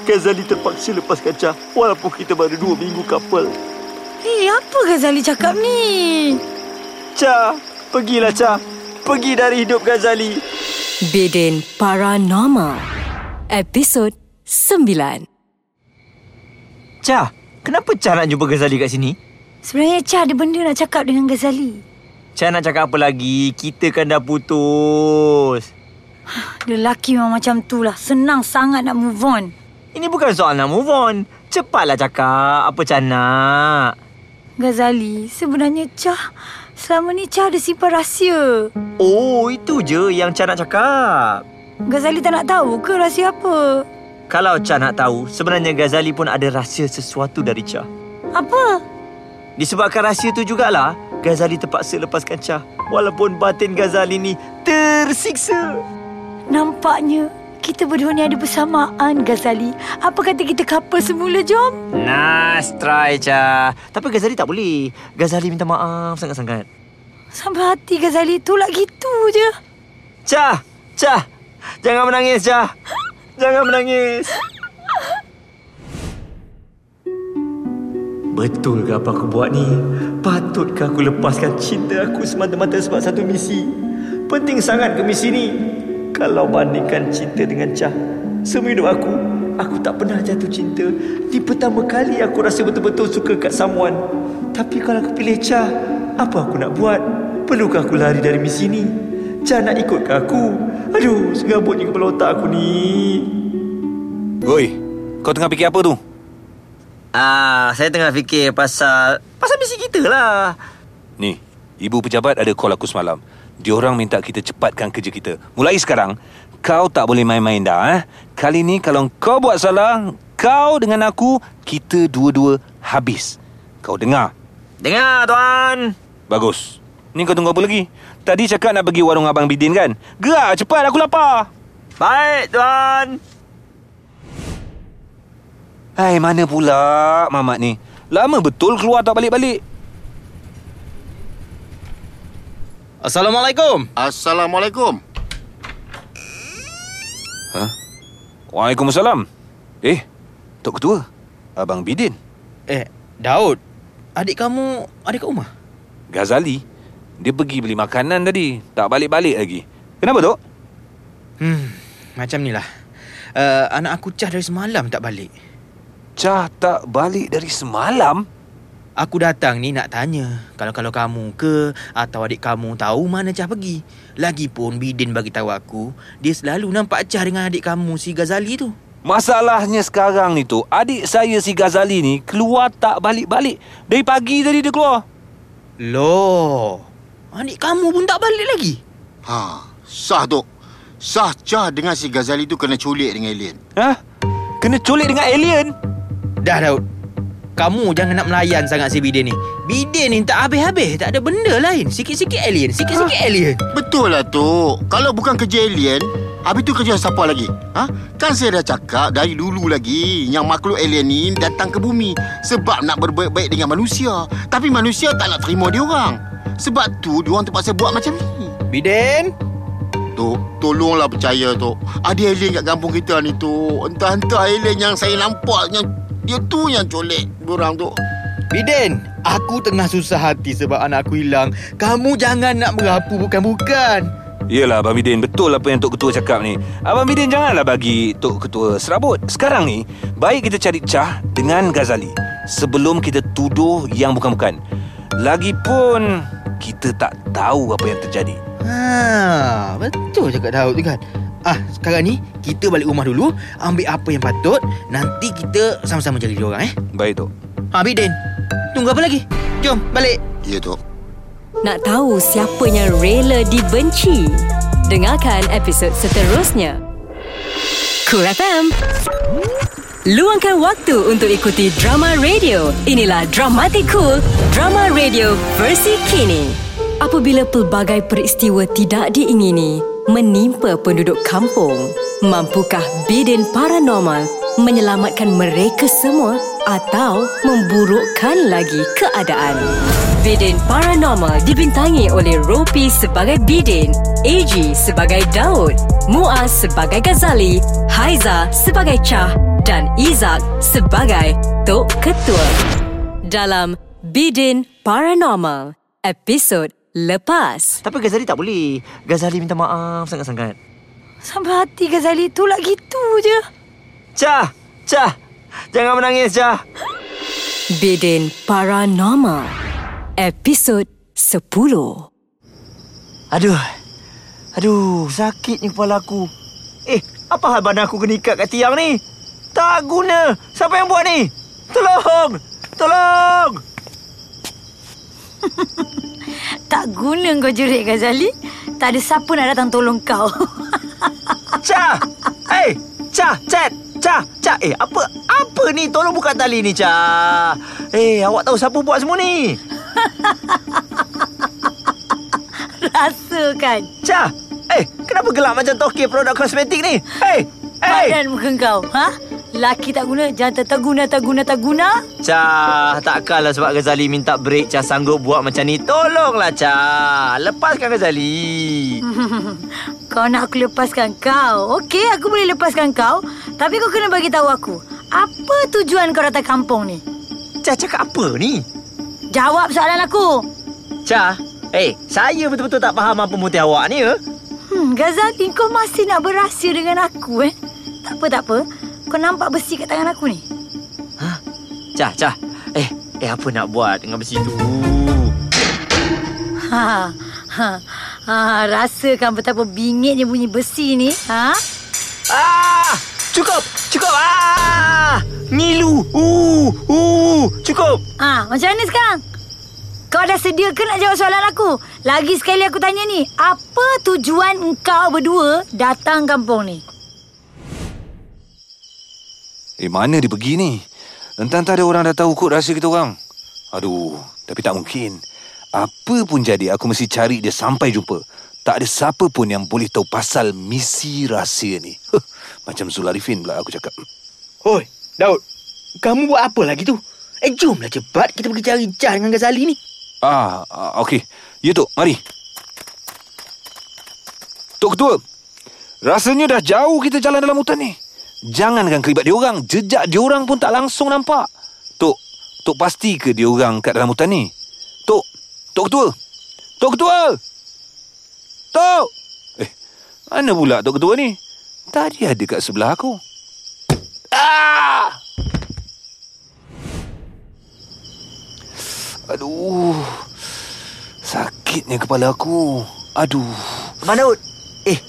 Ghazali terpaksa lepas kaca walaupun kita baru dua minggu couple. Eh, apa Ghazali cakap ni? Cha, pergilah Cha. Pergi dari hidup Ghazali. Bidin Paranormal, episod 9. Cha, kenapa Cha nak jumpa Ghazali kat sini? Sebenarnya Cah ada benda nak cakap dengan Ghazali. Cha nak cakap apa lagi? Kita kan dah putus. Lelaki memang macam tu lah. Senang sangat nak move on. Ini bukan soal nak move on. Cepatlah cakap apa Cha nak. Ghazali, sebenarnya Cah selama ni Cah ada simpan rahsia. Oh, itu je yang Cha nak cakap. Ghazali tak nak tahu ke rahsia apa? Kalau Cha nak tahu, sebenarnya Ghazali pun ada rahsia sesuatu dari Cha. Apa? Disebabkan rahsia tu jugalah, Ghazali terpaksa lepaskan Cha. Walaupun batin Ghazali ni tersiksa. Nampaknya kita berdua ni ada bersamaan, Ghazali. Apa kata kita couple semula, jom? Nice try, Cha. Tapi Ghazali tak boleh. Ghazali minta maaf sangat-sangat. Sampai hati Ghazali tolak gitu je. Cha, Cha. Jangan menangis, Cha. Jangan menangis. Betul ke apa aku buat ni? Patutkah aku lepaskan cinta aku semata-mata sebab satu misi? Penting sangat ke misi ni? Kalau bandingkan cinta dengan Cah, semua hidup aku, aku tak pernah jatuh cinta. Di pertama kali aku rasa betul-betul suka kat someone. Tapi kalau aku pilih Cah, apa aku nak buat? Perlukah aku lari dari misi ni? Cah nak ikut ke aku? Aduh, segabutnya kepala otak aku ni. Oi, kau tengah fikir apa tu? Ah, saya tengah fikir pasal pasal misi kita lah. Ni, ibu pejabat ada call aku semalam. Diorang minta kita cepatkan kerja kita. Mulai sekarang, kau tak boleh main-main dah. Eh? Kali ni kalau kau buat salah, kau dengan aku, kita dua-dua habis. Kau dengar? Dengar tuan. Bagus. Ni kau tunggu apa lagi? Tadi cakap nak pergi warung Abang Bidin kan? Gerak cepat, aku lapar. Baik tuan. Hai, mana pula Mamat ni? Lama betul keluar tak balik-balik. Assalamualaikum. Assalamualaikum. Ha? Waalaikumsalam. Eh, Tok Ketua. Abang Bidin. Eh, Daud. Adik kamu ada kat rumah? Ghazali. Dia pergi beli makanan tadi. Tak balik-balik lagi. Kenapa, Tok? Hmm, macam ni lah. Uh, anak aku Cah dari semalam tak balik. Cah tak balik dari semalam? Aku datang ni nak tanya Kalau-kalau kamu ke Atau adik kamu tahu mana Cah pergi Lagipun Bidin bagi tahu aku Dia selalu nampak Cah dengan adik kamu si Ghazali tu Masalahnya sekarang ni tu Adik saya si Ghazali ni Keluar tak balik-balik Dari pagi tadi dia keluar Loh Adik kamu pun tak balik lagi Ha, sah Tok. Sah Cah dengan si Ghazali tu kena culik dengan alien. Hah? Kena culik dengan alien? Dah Daud Kamu jangan nak melayan sangat si Bidin ni Bidin ni tak habis-habis Tak ada benda lain Sikit-sikit alien Sikit-sikit alien Betul lah Tok. Kalau bukan kerja alien, habis tu kerja siapa lagi? Ha? Kan saya dah cakap dari dulu lagi yang makhluk alien ni datang ke bumi sebab nak berbaik-baik dengan manusia. Tapi manusia tak nak terima dia orang. Sebab tu dia orang terpaksa buat macam ni. Bidin Tok, tolonglah percaya Tok. Ada alien kat kampung kita ni Tok. Entah-entah alien yang saya nampak yang dia tu yang colek orang tu. Bidin Aku tengah susah hati sebab anak aku hilang. Kamu jangan nak merapu bukan-bukan Yelah Abang Bidin Betul apa yang Tok Ketua cakap ni. Abang Bidin janganlah bagi Tok Ketua serabut. Sekarang ni Baik kita cari Cah Dengan Ghazali Sebelum kita tuduh Yang bukan-bukan. Lagipun Kita tak tahu apa yang terjadi. Ha, betul cakap Daud tu kan Ah, sekarang ni kita balik rumah dulu, ambil apa yang patut, nanti kita sama-sama cari dia orang eh. Baik Tok Ha, Bidin. Tunggu apa lagi? Jom balik. Ya Tok. Nak tahu siapa yang rela dibenci? Dengarkan episod seterusnya. Cool FM. Luangkan waktu untuk ikuti drama radio. Inilah Dramatic Cool, drama radio versi kini. Apabila pelbagai peristiwa tidak diingini menimpa penduduk kampung, mampukah bidin paranormal menyelamatkan mereka semua atau memburukkan lagi keadaan? Bidin Paranormal dibintangi oleh Ropi sebagai Bidin, AG sebagai Daud, Muaz sebagai Ghazali, Haiza sebagai Chah dan Izak sebagai Tok Ketua. Dalam Bidin Paranormal, episod lepas. Tapi Ghazali tak boleh. Ghazali minta maaf sangat-sangat. Sampai hati Ghazali tu lah gitu je. Cah, Cah. Jangan menangis, Cah. Bidin Paranormal, episod 10. Aduh. Aduh, sakitnya kepala aku. Eh, apa hal badan aku kena ikat kat tiang ni? Tak guna. Siapa yang buat ni? Tolong! Tolong! Tak guna kau jerit Ghazali. Tak ada siapa nak datang tolong kau. Cah! Eh, Cah, Chat! Cah, Cah. Eh, apa apa ni? Tolong buka tali ni, Cah. Eh, awak tahu siapa buat semua ni? Rasa kan? Cah! Eh, kenapa gelap macam toke produk kosmetik ni? Hey! Hey! Badan muka kau. Ha? Laki tak guna, jantan tak guna, tak guna, tak guna. Cah, takkanlah sebab Ghazali minta break Cah sanggup buat macam ni. Tolonglah Cah. Lepaskan Ghazali. kau nak aku lepaskan kau. Okey, aku boleh lepaskan kau. Tapi kau kena bagi tahu aku. Apa tujuan kau datang kampung ni? Cah cakap apa ni? Jawab soalan aku. Cah, eh, saya betul-betul tak faham apa motif awak ni ya. Hmm, Ghazali, kau masih nak berahsia dengan aku eh? Tak apa, tak apa. Kau nampak besi kat tangan aku ni? Ha? Cah, Cah. Eh, eh apa nak buat dengan besi tu? Ha, ha, ha, rasakan betapa bingitnya bunyi besi ni. Ha? Ah! Cukup! Cukup! Ah! Ngilu! Uh! Uh! Cukup! Ha, macam mana sekarang? Kau dah sedia ke nak jawab soalan aku? Lagi sekali aku tanya ni. Apa tujuan engkau berdua datang kampung ni? Eh mana dia pergi ni Entah-entah ada orang dah tahu kot rahsia kita orang Aduh Tapi tak mungkin Apa pun jadi Aku mesti cari dia sampai jumpa Tak ada siapa pun yang boleh tahu pasal misi rahsia ni huh, Macam Zularifin pula aku cakap Hoi, Daud. Kamu buat apa lagi tu? Eh, jomlah cepat kita pergi cari Cah dengan Ghazali ni. Ah, ah okey. Ya Tok, mari. Tok Ketua, rasanya dah jauh kita jalan dalam hutan ni. Jangankan kelibat diorang, jejak diorang pun tak langsung nampak. Tok, Tok pasti ke diorang kat dalam hutan ni? Tok, Tok Ketua. Tok Ketua. Tok. Eh, mana pula Tok Ketua ni? Tadi ada kat sebelah aku. Ah! Aduh. Sakitnya kepala aku. Aduh. Abang Daud. Eh,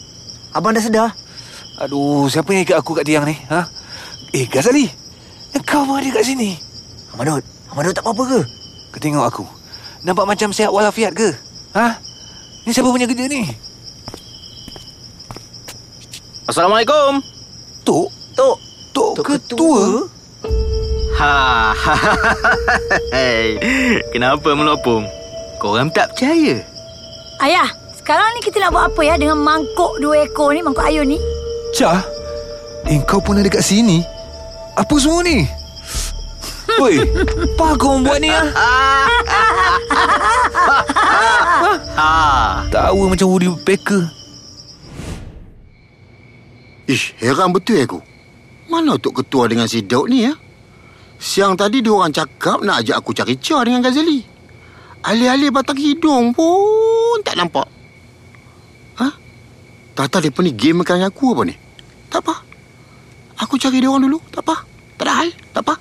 abang dah sedar? Aduh, siapa yang ikat aku kat tiang ni? Ha? Eh, Ghazali. Kau pun ada kat sini. Abang Daud tak apa-apa ke? Kau tengok aku. Nampak macam sihat walafiat ke? Ha? Ni siapa punya kerja ni? Assalamualaikum. Tok? Tok. Tok, Tok ketua? Ha. Hei. Kenapa melopong? Korang tak percaya? Ayah, sekarang ni kita nak buat apa ya dengan mangkuk dua ekor ni, mangkuk ayun ni? Cah? Eh, kau pun ada kat sini? Apa semua ni? Oi, apa kau buat ni ah? Ha. Tahu macam Woody Woodpecker. Ish, heran betul aku. Mana Tok Ketua dengan si Daud ni ya? Siang tadi dia orang cakap nak ajak aku cari car dengan Ghazali. Alih-alih batang hidung pun tak nampak. Ha? Tak tahu mereka ni game dengan aku apa ni? Tak apa. Aku cari dia orang dulu. Tak apa. Tak ada hal. Tak apa.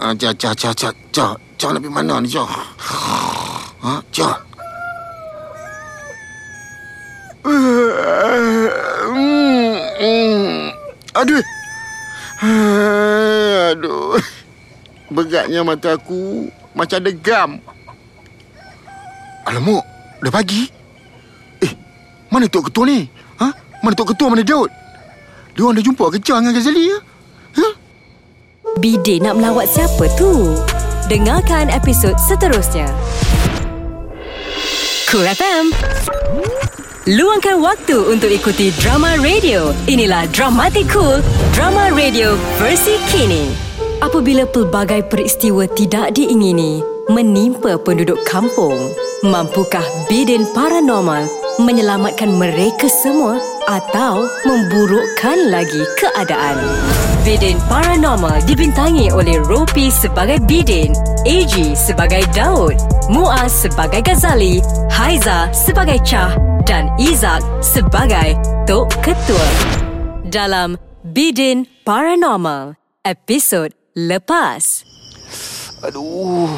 Ah, Jah, Jah, Jah, Jah, Jah. Jah nak pergi mana ni, Jah? Ha, Jah. Hmm, hmm. Aduh. Aduh. Beratnya mata aku macam degam. Alamak, dah pagi. Eh, mana Tok Ketua ni? Ha? Mana Tok Ketua, mana Daud? Dia orang dah jumpa kerja dengan Ghazali ya? Ha? Bidin nak melawat siapa tu? Dengarkan episod seterusnya. Cool FM. Luangkan waktu untuk ikuti drama radio. Inilah Dramatic Cool, drama radio versi kini. Apabila pelbagai peristiwa tidak diingini menimpa penduduk kampung, mampukah Bidin Paranormal menyelamatkan mereka semua atau memburukkan lagi keadaan? Bidin Paranormal dibintangi oleh Ropi sebagai Bidin, AG sebagai Daud, Muaz sebagai Ghazali, Haiza sebagai Chah dan Izak sebagai Tok Ketua. Dalam Bidin Paranormal, episod lepas. Aduh.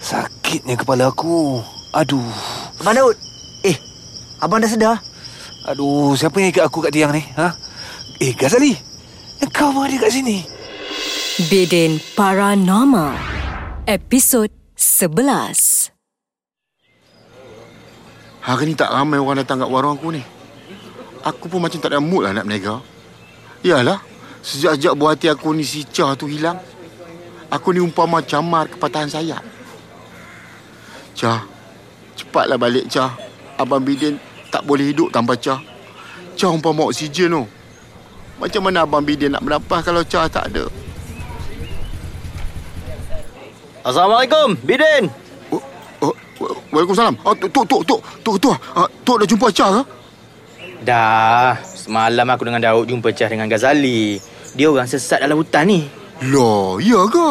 Sakitnya kepala aku. Aduh. Abang Daud. Eh, abang dah sedar? Aduh, siapa yang ikat aku kat tiang ni? Ha? Eh, Ghazali. Kau pun ada kat sini. Bidin Paranormal, episod 11. Hari ni tak ramai orang datang kat warung aku ni. Aku pun macam tak ada mood lah nak berniaga. Yalah, sejak-sejak buah hati aku ni si Chah tu hilang. Aku ni umpama camar kepatahan sayap. Chah, cepatlah balik Chah. Abang Bidin tak boleh hidup tanpa Chah. Chah umpama oksigen tu. Macam mana Abang Bidin nak bernafas kalau Chah tak ada? Assalamualaikum, Bidin. Oh, oh, wa- Waalaikumsalam. Oh, Tok, Tok, Tok, Tok, Tok Ketua. Ah, Tok dah jumpa Chah ke? Dah, semalam aku dengan Daud jumpa Cah dengan Ghazali. Dia orang sesat dalam hutan ni. Lah, ya ke?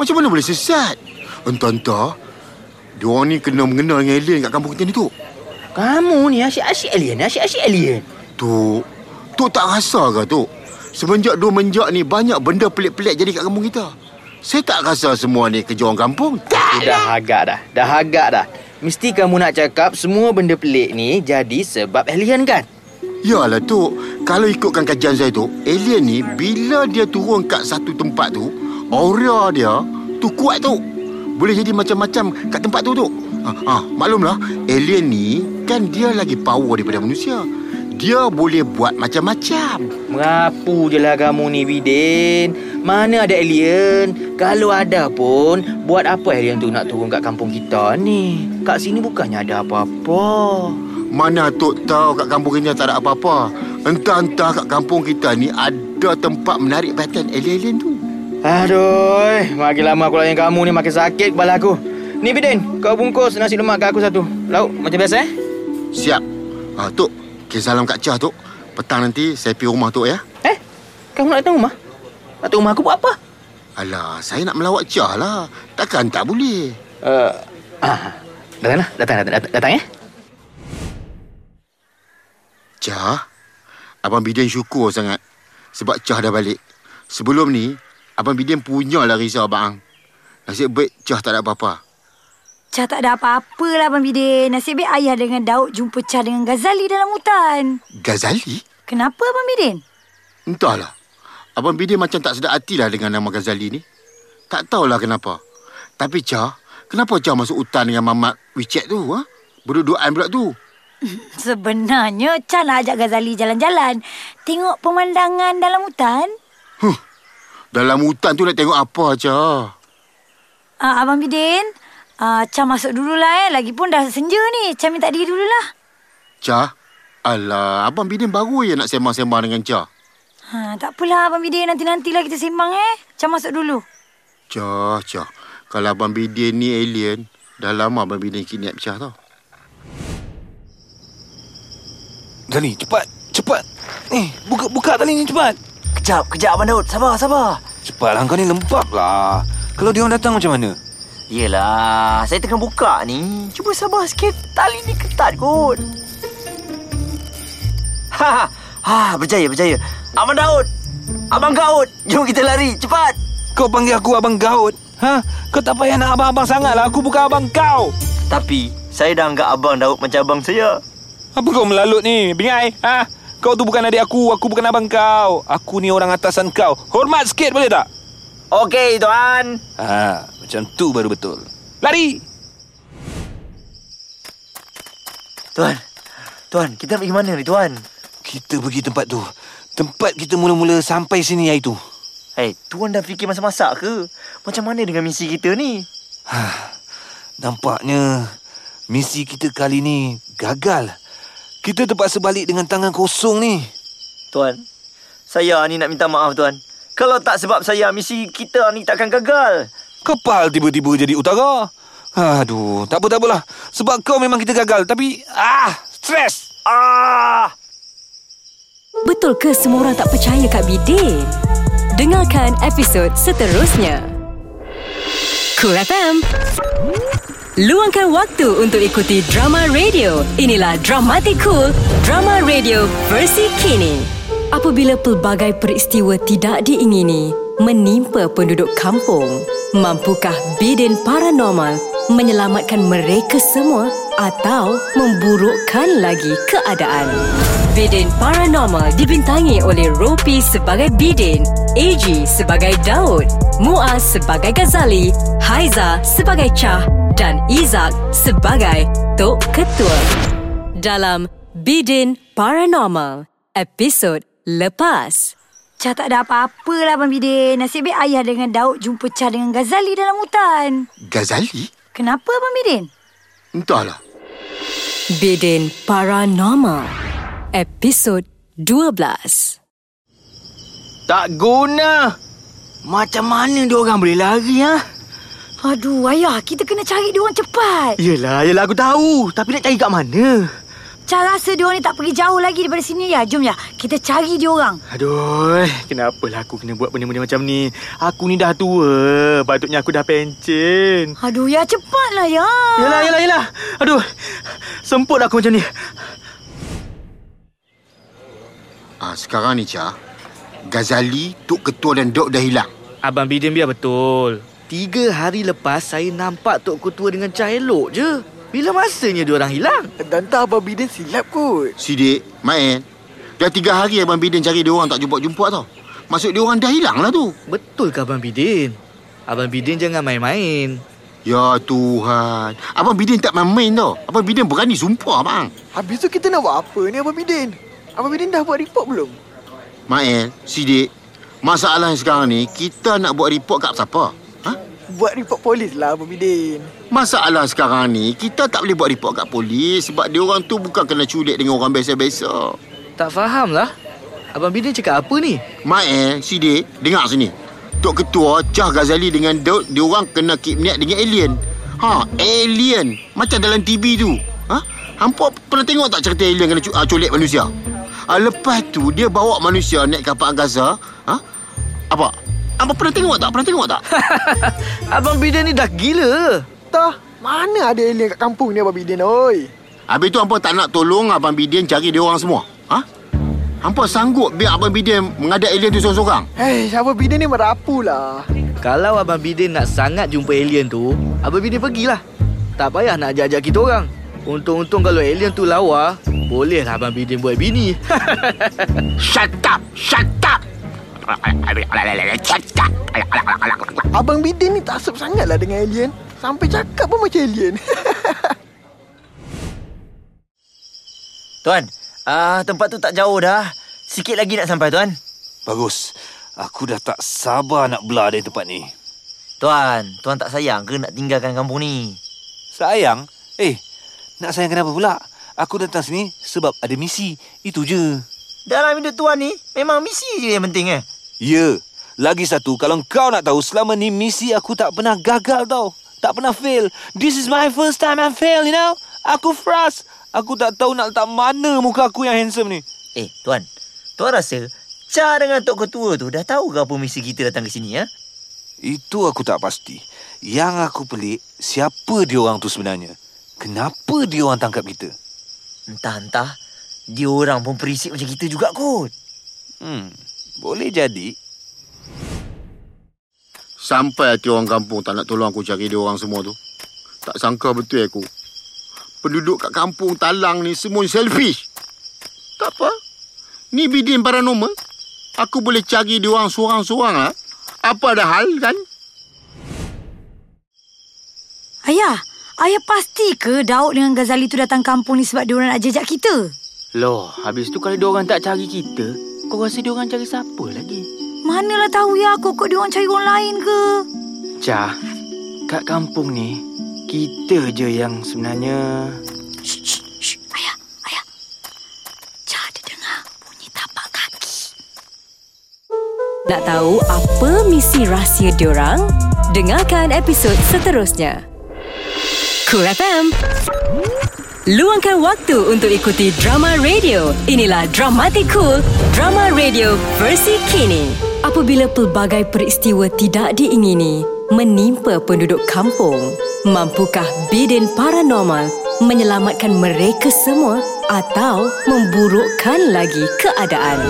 Macam mana boleh sesat? Entah-entah. Dia orang ni kena mengenal dengan alien kat kampung kita ni, Tok. Kamu ni asyik-asyik alien, asyik-asyik alien. Tok, Tok tak rasa ke, Tok? Semenjak dua menjak ni, banyak benda pelik-pelik jadi kat kampung kita. Saya tak rasa semua ni kerja orang kampung. Tak Dah agak dah, dah agak dah. Mesti kamu nak cakap semua benda pelik ni jadi sebab alien kan? Yalah, Tok. Kalau ikutkan kajian saya, Tok, alien ni bila dia turun kat satu tempat tu, aura dia tu kuat, Tok. Boleh jadi macam-macam kat tempat tu, Tok. Ah, ah, maklumlah, alien ni kan dia lagi power daripada manusia. Dia boleh buat macam-macam. Merapu je lah kamu ni Bidin Mana ada alien Kalau ada pun Buat apa alien tu nak turun kat kampung kita ni Kat sini bukannya ada apa-apa Mana Tok tahu kat kampung kita tak ada apa-apa. Entah-entah kat kampung kita ni ada tempat menarik perhatian alien-alien tu. Aduh Makin lama aku layan kamu ni makin sakit kepala aku Ni Bidin Kau bungkus nasi lemak kat aku satu Lauk macam biasa eh Siap. Ah, Tok, kirim salam kat Cah, Tok. Petang nanti saya pergi rumah Tok ya. Eh Kamu nak datang rumah Datang rumah aku buat apa Alah, saya nak melawat Cah lah. Takkan tak boleh. Uh, ah, datang lah Datang, datang, datang, datang eh Cah, Abang Bidin syukur sangat sebab Cah dah balik. Sebelum ni, Abang Bidin punyalah risau abang. Nasib baik Cah tak ada apa-apa. Cah tak ada apa-apa lah Abang Bidin. Nasib baik ayah dengan Daud jumpa Cah dengan Ghazali dalam hutan. Ghazali? Kenapa Abang Bidin? Entahlah. Abang Bidin macam tak sedar hatilah dengan nama Ghazali ni. Tak tahulah kenapa. Tapi Cah, kenapa Cah masuk hutan dengan Mamat WeChat tu? Ha? Berdua-duaan pula tu. Sebenarnya Cah nak ajak Ghazali jalan-jalan. Tengok pemandangan dalam hutan. Huh. Dalam hutan tu nak tengok apa, Cah? Uh, Abang Bidin, uh, Cah masuk dululah eh. Lagipun dah senja ni. Cah minta diri dululah. Cah? Alah, Abang Bidin baru je nak sembang-sembang dengan Cah. Ha, tak apalah Abang Bidin. Nanti-nantilah kita sembang eh. Cah masuk dulu. Cah, Cah. Kalau Abang Bidin ni alien, dah lama Abang Bidin kidnap Cah tau. Ghazali, cepat. Cepat. Eh, buka buka tali ni cepat. Kejap, kejap Abang Daud. Sabar, sabar. Cepatlah kau ni lembab lah. Kalau dia orang datang macam mana? Yelah, saya tengah buka ni. Cuba sabar sikit. Tali ni ketat kot. Ha, ha, berjaya, berjaya. Abang Daud. Abang Gaud. Jom kita lari. Cepat. Kau panggil aku Abang Gaut. Ha? Kau tak payah nak abang-abang sangat lah. Aku bukan abang kau. Tapi, saya dah anggap Abang Daud macam abang saya. Apa kau melalut ni? Bingai? Ha? Kau tu bukan adik aku. Aku bukan abang kau. Aku ni orang atasan kau. Hormat sikit boleh tak? Okey, Tuan. Ha, macam tu baru betul. Lari! Tuan. Tuan, kita nak pergi mana ni, Tuan? Kita pergi tempat tu. Tempat kita mula-mula sampai sini iaitu. Hei, Tuan dah fikir masak-masak ke? Macam mana dengan misi kita ni? Ha, nampaknya misi kita kali ni gagal. Kita terpaksa balik dengan tangan kosong ni. Tuan, saya ni nak minta maaf, Tuan. Kalau tak sebab saya, misi kita ni takkan gagal. Kepal tiba-tiba jadi utara. Aduh, tak apa tak apalah. Sebab kau memang kita gagal. Tapi, ah, stres. Ah! Betul ke semua orang tak percaya Kak Bidin? Dengarkan episod seterusnya. Cool FM. Luangkan waktu untuk ikuti drama radio. Inilah Dramatic Cool, drama radio versi kini. Apabila pelbagai peristiwa tidak diingini menimpa penduduk kampung, mampukah Bidin Paranormal menyelamatkan mereka semua atau memburukkan lagi keadaan? Bidin Paranormal dibintangi oleh Ropi sebagai Bidin, AG sebagai Daud, Muaz sebagai Ghazali, Haiza sebagai Chah dan Izak sebagai Tok Ketua. Dalam Bidin Paranormal, episod lepas. Cah tak ada apa-apa lah Abang Bidin. Nasib baik ayah dengan Daud jumpa Cah dengan Ghazali dalam hutan. Ghazali? Kenapa Abang Bidin? Entahlah. Bidin Paranormal, episod 12. Tak guna. Macam mana dia orang boleh lari ha? Aduh, ayah, kita kena cari dia orang cepat. Yelah, yelah aku tahu. Tapi nak cari kat mana? Cah rasa dia orang ni tak pergi jauh lagi daripada sini ya. Jom ya, kita cari dia orang. Aduh, kenapalah aku kena buat benda-benda macam ni? Aku ni dah tua. Patutnya aku dah pencen. Aduh, ya cepatlah ya. Yelah, yelah, yelah. Aduh, semput aku macam ni. Ah, sekarang ni, Cah. Ghazali, Tok Ketua dan Dok dah hilang. Abang Bidin biar betul. Tiga hari lepas saya nampak Tok Ketua dengan Cah elok je. Bila masanya dia orang hilang? Dan tak Abang Bidin silap kot. Sidik, Main. Dah tiga hari Abang Bidin cari dia orang tak jumpa-jumpa tau. Maksud dia orang dah hilang lah tu. Betul ke Abang Bidin? Abang Bidin jangan main-main. Ya Tuhan. Abang Bidin tak main-main tau. Abang Bidin berani sumpah, bang. Habis tu kita nak buat apa ni Abang Bidin? Abang Bidin dah buat report belum? Mael, Sidik, masalah yang sekarang ni, kita nak buat report kat siapa? Ha? Buat report polis lah Abang Bidin. Masalah sekarang ni, kita tak boleh buat report kat polis sebab dia orang tu bukan kena culik dengan orang biasa-biasa. Tak faham lah. Abang Bidin cakap apa ni? Mael, Sidik, dengar sini. Tok Ketua, Cah Ghazali dengan Daud, dia orang kena kidnap dengan alien. Ha, alien. Macam dalam TV tu. Ha? Hampa pernah tengok tak cerita alien kena cu- ah, culik manusia? Ah, lepas tu, dia bawa manusia naik kapal Gaza. Ha? Apa? Apa pernah tengok tak? Pernah tengok tak? Abang Bidin ni dah gila. Tah, mana ada alien kat kampung ni Abang Bidin oi? Habis tu hampa tak nak tolong Abang Bidin cari dia orang semua. Ha? Hampa sanggup biar Abang Bidin mengadap alien tu seorang-seorang? Hei, Abang Bidin ni merapu lah. Kalau Abang Bidin nak sangat jumpa alien tu, Abang Bidin pergilah. Tak payah nak ajak-ajak kita orang. Untung-untung kalau alien tu lawa, bolehlah Abang Bidin buat bini. Shut up! Shut up! Abang Bidin ni tak asap sangat lah dengan alien. Sampai cakap pun macam alien. Tuan, ah tempat tu tak jauh dah. Sikit lagi nak sampai, Tuan. Bagus. Aku dah tak sabar nak belah dari tempat ni. Tuan, Tuan tak sayang ke nak tinggalkan kampung ni? Sayang? Eh, nak sayang kenapa pula? Aku datang sini sebab ada misi. Itu je. Dalam hidup Tuan ni, memang misi je yang penting eh. Ya. Lagi satu, kalau kau nak tahu, selama ni misi aku tak pernah gagal tau. Tak pernah fail. This is my first time I fail, you know? Aku frust. Aku tak tahu nak letak mana muka aku yang handsome ni. Eh, Tuan. Tuan rasa Cha dengan Tok Ketua tu dah tahu ke apa misi kita datang ke sini, ya? Itu aku tak pasti. Yang aku pelik, siapa dia orang tu sebenarnya? Kenapa dia orang tangkap kita? Entah-entah. Dia orang pun perisik macam kita juga kot. Hmm, boleh jadi. Sampai hati orang kampung tak nak tolong aku cari dia orang semua tu. Tak sangka betul aku. Penduduk kat kampung Talang ni semua selfish. Tak apa. Ni bidin paranormal. Aku boleh cari dia orang seorang-seorang lah. Apa ada hal kan? Ayah, ayah pasti ke Daud dengan Ghazali tu datang kampung ni sebab diorang nak jejak kita? Loh, habis tu kalau diorang tak cari kita, kau rasa diorang cari siapa lagi? Manalah tahu ya aku kok diorang cari orang lain ke? Cah, kat kampung ni, kita je yang sebenarnya... Shh, shh, shh. Ayah, ayah. Jah ada dengar bunyi tapak kaki. Nak tahu apa misi rahsia diorang? Dengarkan episod seterusnya. Cool FM. Luangkan waktu untuk ikuti drama radio. Inilah Dramatic Cool, drama radio versi kini. Apabila pelbagai peristiwa tidak diingini menimpa penduduk kampung, mampukah bidin paranormal menyelamatkan mereka semua atau memburukkan lagi keadaan?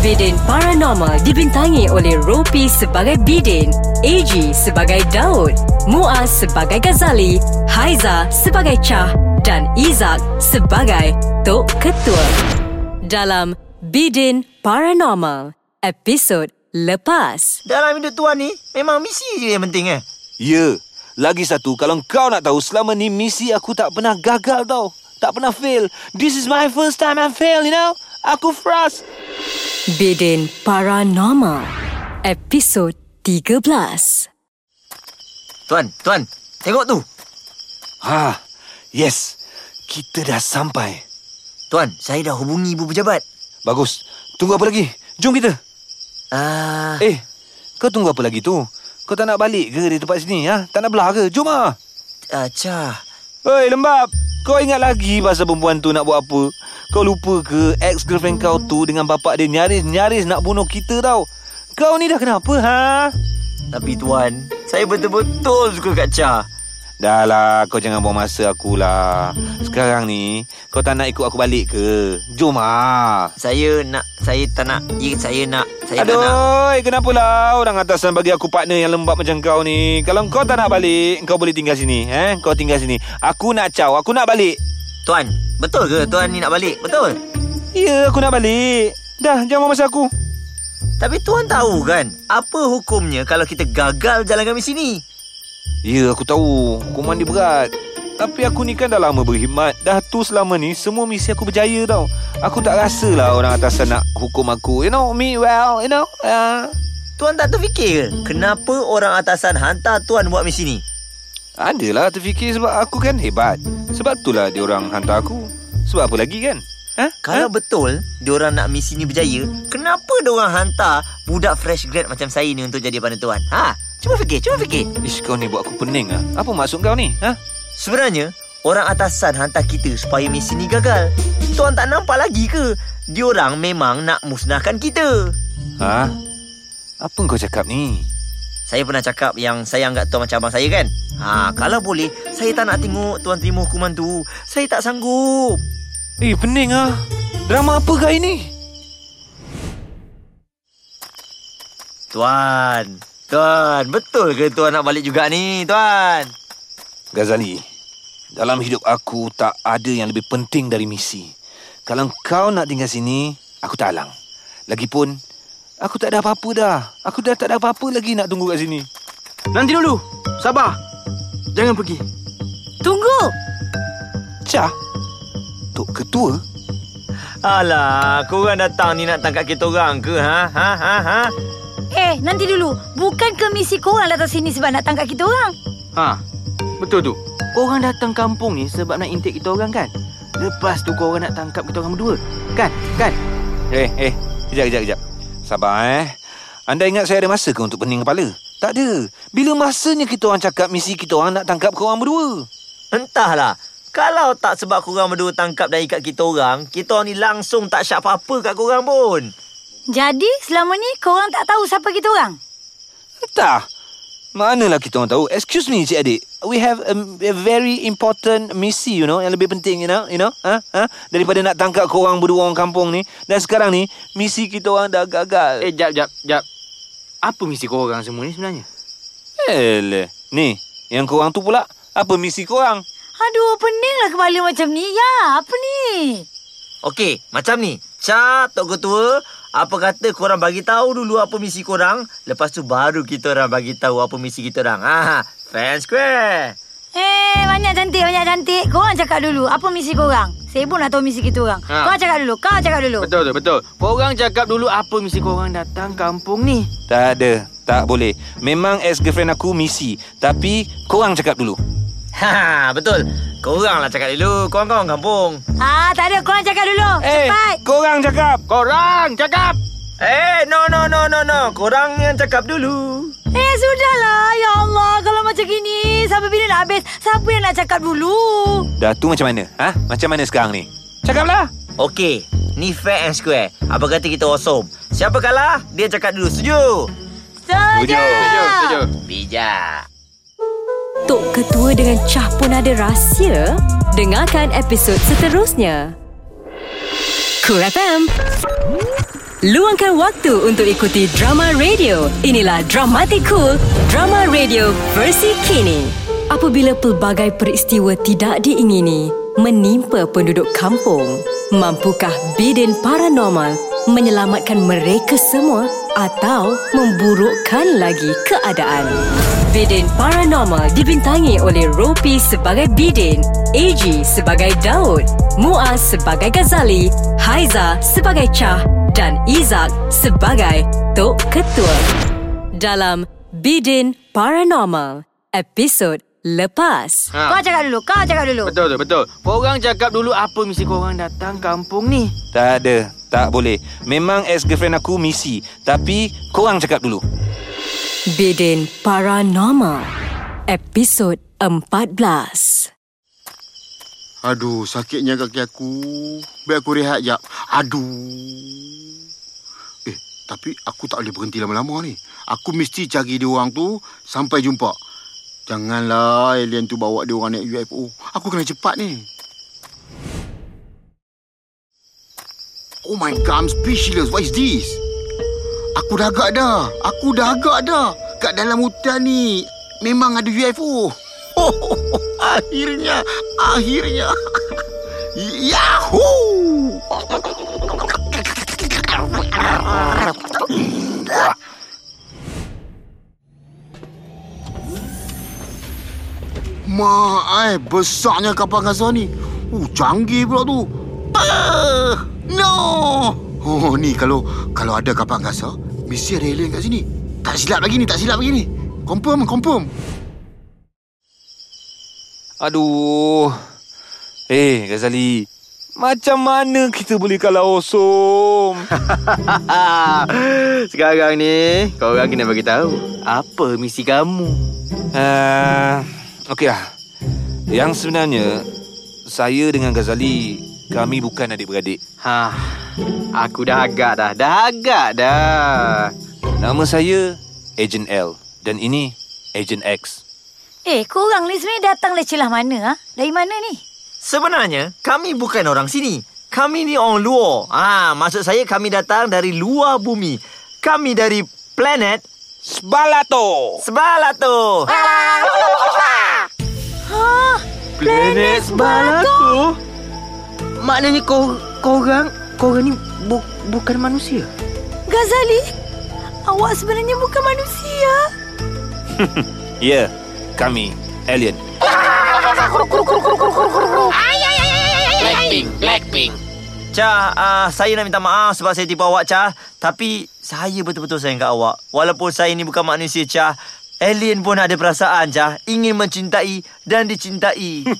Bidin Paranormal dibintangi oleh Ropi sebagai Bidin, AG sebagai Daud, Muaz sebagai Ghazali, Haiza sebagai Chah dan Izak sebagai Tok Ketua. Dalam Bidin Paranormal, episod lepas. Dalam hidup Tuan ni, memang misi je yang penting eh. Ya. Lagi satu, kalau kau nak tahu, selama ni misi aku tak pernah gagal tau. Tak pernah fail. This is my first time I fail, you know? Aku frust. Bidin Paranormal, episod 13. Tuan, Tuan, tengok tu. Ha, yes. Kita dah sampai. Tuan, saya dah hubungi ibu pejabat. Bagus. Tunggu apa lagi? Jom kita. Ah, Eh, kau tunggu apa lagi tu? Kau tak nak balik ke dari tempat sini? Ha? Tak nak belah ke? Jom ah. uh, Cha. Hei, lembab. Kau ingat lagi pasal perempuan tu nak buat apa? Kau lupa ke ex-girlfriend kau tu dengan bapak dia nyaris-nyaris nak bunuh kita tau? Kau ni dah kenapa, ha? Tapi Tuan, saya betul-betul suka Kak Cha. Dah lah, kau jangan buang masa aku lah. Sekarang ni, kau tak nak ikut aku balik ke? Jom ah. Saya nak, saya tak nak. Ya, saya nak. Saya tak nak. Aduh, kenapa lah orang atasan bagi aku partner yang lembab macam kau ni? Kalau kau tak nak balik, kau boleh tinggal sini. Eh? Kau tinggal sini. Aku nak caw, aku nak balik. Tuan, betul ke Tuan ni nak balik? Betul? Ya, aku nak balik. Dah, jangan buang masa aku. Tapi Tuan tahu kan, apa hukumnya kalau kita gagal jalankan misi ni? Ya, aku tahu. Hukuman dia berat. Tapi aku ni kan dah lama berkhidmat. Dah tu selama ni, semua misi aku berjaya tau. Aku tak rasa lah orang atasan nak hukum aku. You know, me well, you know. Uh. Tuan tak terfikir ke? Kenapa orang atasan hantar Tuan buat misi ni? Adalah terfikir sebab aku kan hebat. Sebab itulah dia orang hantar aku. Sebab apa lagi kan? Ha? Kalau betul diorang nak misi ni berjaya, kenapa diorang hantar budak fresh grad macam saya ni untuk jadi partner tuan? Ha? Cuba fikir, cuba fikir. Ish, kau ni buat aku pening ah. Apa maksud kau ni? Ha? Sebenarnya, orang atasan hantar kita supaya misi ni gagal. Tuan tak nampak lagi ke? Diorang memang nak musnahkan kita. Ha? Apa kau cakap ni? Saya pernah cakap yang saya anggap tuan macam abang saya kan? Ha, kalau boleh, saya tak nak tengok tuan terima hukuman tu. Saya tak sanggup. Eh, pening ah. Drama apa kah ini? Tuan, tuan, betul ke tuan nak balik juga ni, tuan? Ghazali, dalam hidup aku tak ada yang lebih penting dari misi. Kalau kau nak tinggal sini, aku tak halang. Lagipun, aku tak ada apa-apa dah. Aku dah tak ada apa-apa lagi nak tunggu kat sini. Nanti dulu. Sabar. Jangan pergi. Tunggu. Cah. Tok Ketua? Alah, korang datang ni nak tangkap kita orang ke, ha? Ha, ha, ha? Eh, nanti dulu. Bukan ke misi korang datang sini sebab nak tangkap kita orang? Ha. Betul tu. Korang datang kampung ni sebab nak intake kita orang kan? Lepas tu korang nak tangkap kita orang berdua. Kan? Kan? Eh, eh, kejap, kejap, kejap. Sabar eh. Anda ingat saya ada masa ke untuk pening kepala? Tak ada. Bila masanya kita orang cakap misi kita orang nak tangkap korang berdua? Entahlah. Kalau tak sebab korang berdua tangkap dan ikat kita orang, kita orang ni langsung tak syak apa-apa kat korang pun. Jadi, selama ni korang tak tahu siapa kita orang? Entah. Manalah kita orang tahu. Excuse me, Cik Adik. We have a, a very important misi, you know. Yang lebih penting, you know. You know? Ha? Ha? Daripada nak tangkap korang berdua orang kampung ni. Dan sekarang ni, misi kita orang dah gagal. Eh, jap, jap, jap. Apa misi korang semua ni sebenarnya? Eh, Ni, yang korang tu pula. Apa misi korang? Aduh, peninglah kepala macam ni. Ya, apa ni? Okey, macam ni. Cat, Tok Ketua, apa kata korang bagi tahu dulu apa misi korang, lepas tu baru kita orang bagi tahu apa misi kita orang. Ha, fan square. Eh, banyak cantik, banyak cantik. Korang cakap dulu, apa misi korang? Saya pun nak tahu misi kita orang. Ha. Kau cakap dulu, kau cakap dulu. Betul tu, betul. Korang cakap dulu apa misi korang datang kampung ni. Tak ada. Tak boleh. Memang ex-girlfriend aku misi. Tapi, korang cakap dulu. Ha, betul. Korang lah cakap dulu. Korang-korang kampung. Ah, tak ada. Korang cakap dulu. Eh, Cepat. korang cakap. Korang cakap! Eh, no, no, no, no, no. Korang yang cakap dulu. Eh, sudahlah. Ya Allah, kalau macam gini, sampai bila nak habis? Siapa yang nak cakap dulu? Dah tu macam mana? Ha? Macam mana sekarang ni? Cakaplah. Okey, ni fair and square. Apa kata kita awesome? Siapa kalah, dia cakap dulu. Setuju? Setuju. Setuju, setuju. Bijak. Tok Ketua dengan Cah pun ada rahsia? Dengarkan episod seterusnya. Cool FM. Luangkan waktu untuk ikuti drama radio. Inilah Dramatic Cool, drama radio versi kini. Apabila pelbagai peristiwa tidak diingini menimpa penduduk kampung, mampukah bidin paranormal menyelamatkan mereka semua atau memburukkan lagi keadaan? Bidin Paranormal dibintangi oleh Ropi sebagai Bidin, AG sebagai Daud, Muaz sebagai Ghazali, Haiza sebagai Chah dan Izak sebagai Tok Ketua. Dalam Bidin Paranormal, episod lepas. Ha. Kau cakap dulu. Kau cakap dulu. Betul tu, betul. Korang cakap dulu apa misi korang datang kampung ni. Tak ada. Tak boleh. Memang ex-girlfriend aku misi. Tapi, korang cakap dulu. Bidin Paranormal, episod 14. Aduh, sakitnya kaki aku. Biar aku rehat jap. Aduh. Eh, tapi aku tak boleh berhenti lama-lama ni. Aku mesti cari dia orang tu sampai jumpa. Janganlah alien tu bawa dia orang naik UFO. Aku kena cepat ni. Oh my god, I'm speechless. What is this? Aku dah agak dah. Aku dah agak dah. Kat dalam hutan ni memang ada UFO. akhirnya, akhirnya. Yahoo! Mak, ai, besarnya kapal Gaza ni. Uh, canggih pula tu. Ah, no! Oh, ni kalau kalau ada kapal Gaza, mesti ada alien kat sini. Tak silap lagi ni, tak silap lagi ni. Confirm, confirm. Aduh. Eh, Ghazali. Macam mana kita boleh kalah Osom? Sekarang ni, korang kena bagi tahu apa misi kamu. Uh, Okey lah. Yang sebenarnya, saya dengan Ghazali, kami bukan adik-beradik. Ha, aku dah agak dah. Dah agak dah. Nama saya Agent L. Dan ini Agent X. Eh, korang ni sebenarnya datang dari celah mana? Ha? Dari mana ni? Sebenarnya, kami bukan orang sini. Kami ni orang luar. Ah, maksud saya kami datang dari luar bumi. Kami dari Planet Sbalato. Sebalato. Ha? Planet Sebalato? Maknanya kau korang korang ni bu, bukan manusia. Ghazali, awak sebenarnya bukan manusia. Ya, kami alien. Blackpink, Blackpink. Cha, uh, saya nak minta maaf sebab saya tipu awak, Cha. Tapi saya betul-betul sayang kat awak. Walaupun saya ni bukan manusia, Cha. Alien pun ada perasaan, Cha. Ingin mencintai dan dicintai.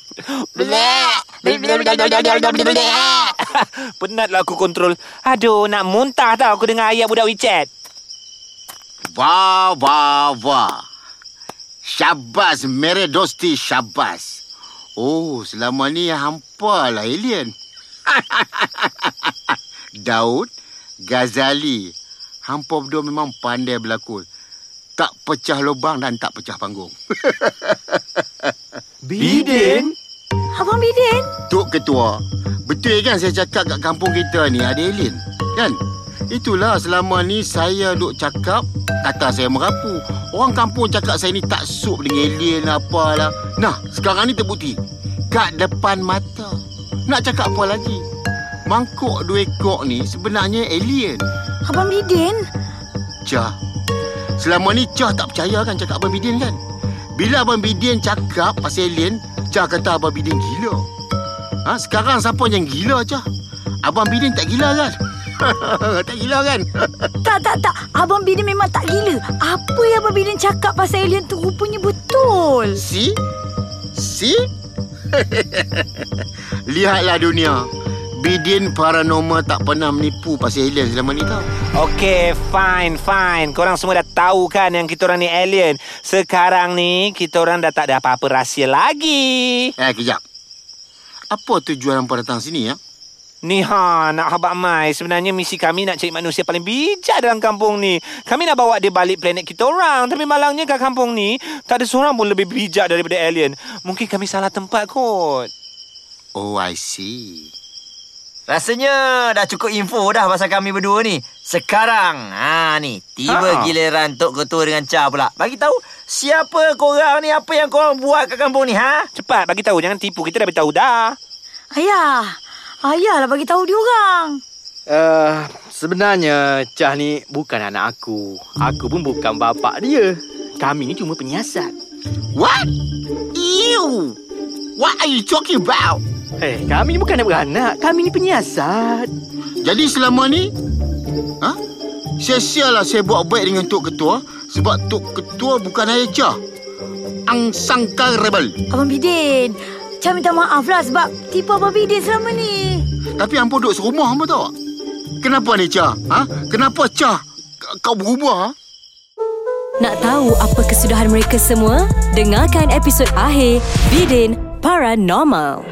Penatlah aku kontrol. Aduh, nak muntah tau aku dengar ayat budak WeChat. Wah, wah, wah. Syabas, mere dosti syabas. Oh, selama ni hampa lah alien. Daud, Ghazali. Hampa berdua memang pandai berlakon. Tak pecah lubang dan tak pecah panggung. Bidin? Abang Bidin, Tok Ketua, betul kan saya cakap kat kampung kita ni ada alien? Kan? Itulah selama ni saya duk cakap kata saya merapu. Orang kampung cakap saya ni tak sup dengan alien apalah. Nah, sekarang ni terbukti. Kat depan mata. Nak cakap apa lagi? Mangkuk dua ekor ni sebenarnya alien. Abang Bidin. Cah. Selama ni Cah tak percaya kan cakap Abang Bidin kan? Bila Abang Bidin cakap pasal alien, Cah kata Abang Bidin gila. Ha, sekarang siapa yang gila Cah? Abang Bidin tak gila kan? tak gila kan? Tak, tak, tak. Abang Bidin memang tak gila. Apa yang Abang Bidin cakap pasal alien tu rupanya betul. Si? Si? Lihatlah dunia. Bidin paranormal tak pernah menipu pasal alien selama ni tau. Okay, fine, fine. Korang semua dah tahu kan yang kita orang ni alien. Sekarang ni, kita orang dah tak ada apa-apa rahsia lagi. Eh, kejap. Apa tujuan hampa datang sini ya? Ni ha, nak habak mai. Sebenarnya misi kami nak cari manusia paling bijak dalam kampung ni. Kami nak bawa dia balik planet kita orang. Tapi malangnya kat kampung ni, tak ada seorang pun lebih bijak daripada alien. Mungkin kami salah tempat kot. Oh, I see. Rasanya dah cukup info dah pasal kami berdua ni. Sekarang, ha ni, tiba Ha. giliran Tok Ketua dengan Cha pula. Bagi tahu siapa korang ni, apa yang korang buat kat kampung ni, ha? Cepat bagi tahu, jangan tipu. Kita dah beritahu dah. Ayah. Ayah lah bagi tahu dia orang. Uh, sebenarnya Cah ni bukan anak aku. Aku pun bukan bapak dia. Kami ni cuma penyiasat. What? Ew! What are you talking about? Eh, kami ni bukan anak beranak. Kami ni penyiasat. Jadi selama ni ha? Sia-sialah saya buat baik dengan Tok Ketua Sebab Tok Ketua bukan ayah Cah Angsangkal rebel Abang Bidin. Cah minta maaf lah sebab tipu Abang Bidin selama ni. Tapi hampa duduk serumah hampa tahu tak? Kenapa ni Cah? Ha? Kenapa Cah kau berubah? Ha? Nak tahu apa kesudahan mereka semua? Dengarkan episod akhir Bidin Paranormal.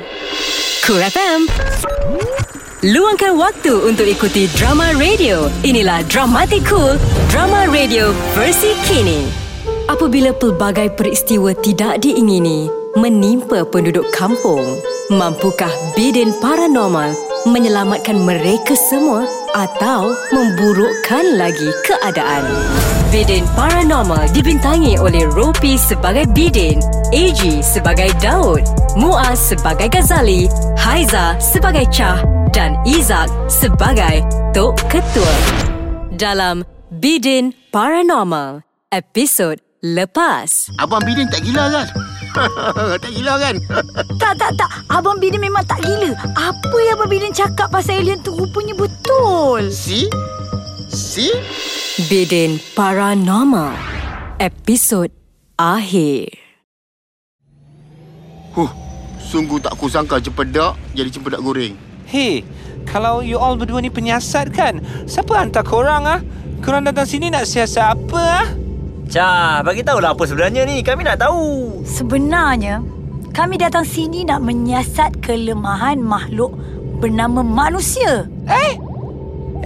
Cool FM. Luangkan waktu untuk ikuti drama radio. Inilah Dramatic Cool, drama radio versi kini. Apabila pelbagai peristiwa tidak diingini menimpa penduduk kampung, mampukah Bidin Paranormal menyelamatkan mereka semua atau memburukkan lagi keadaan? Bidin Paranormal dibintangi oleh Ropi sebagai Bidin, AG sebagai Daud, Muaz sebagai Ghazali, Haiza sebagai Chah dan Izak sebagai Tok Ketua. Dalam Bidin Paranormal, episod lepas. Abang Bidin tak gila kan? tak gila kan? Tak, tak, tak. Abang Bidin memang tak gila. Apa yang Abang Bidin cakap pasal alien tu rupanya betul. si? Si? Bidin Paranormal, episod akhir. Huh, sungguh tak ku sangka cempedak jadi cempedak goreng. Hei, kalau you all berdua ni penyiasat kan? Siapa hantar korang ah? Korang datang sini nak siasat apa ah? Cha, bagi tahulah apa sebenarnya ni. Kami nak tahu. Sebenarnya, kami datang sini nak menyiasat kelemahan makhluk bernama manusia. Eh?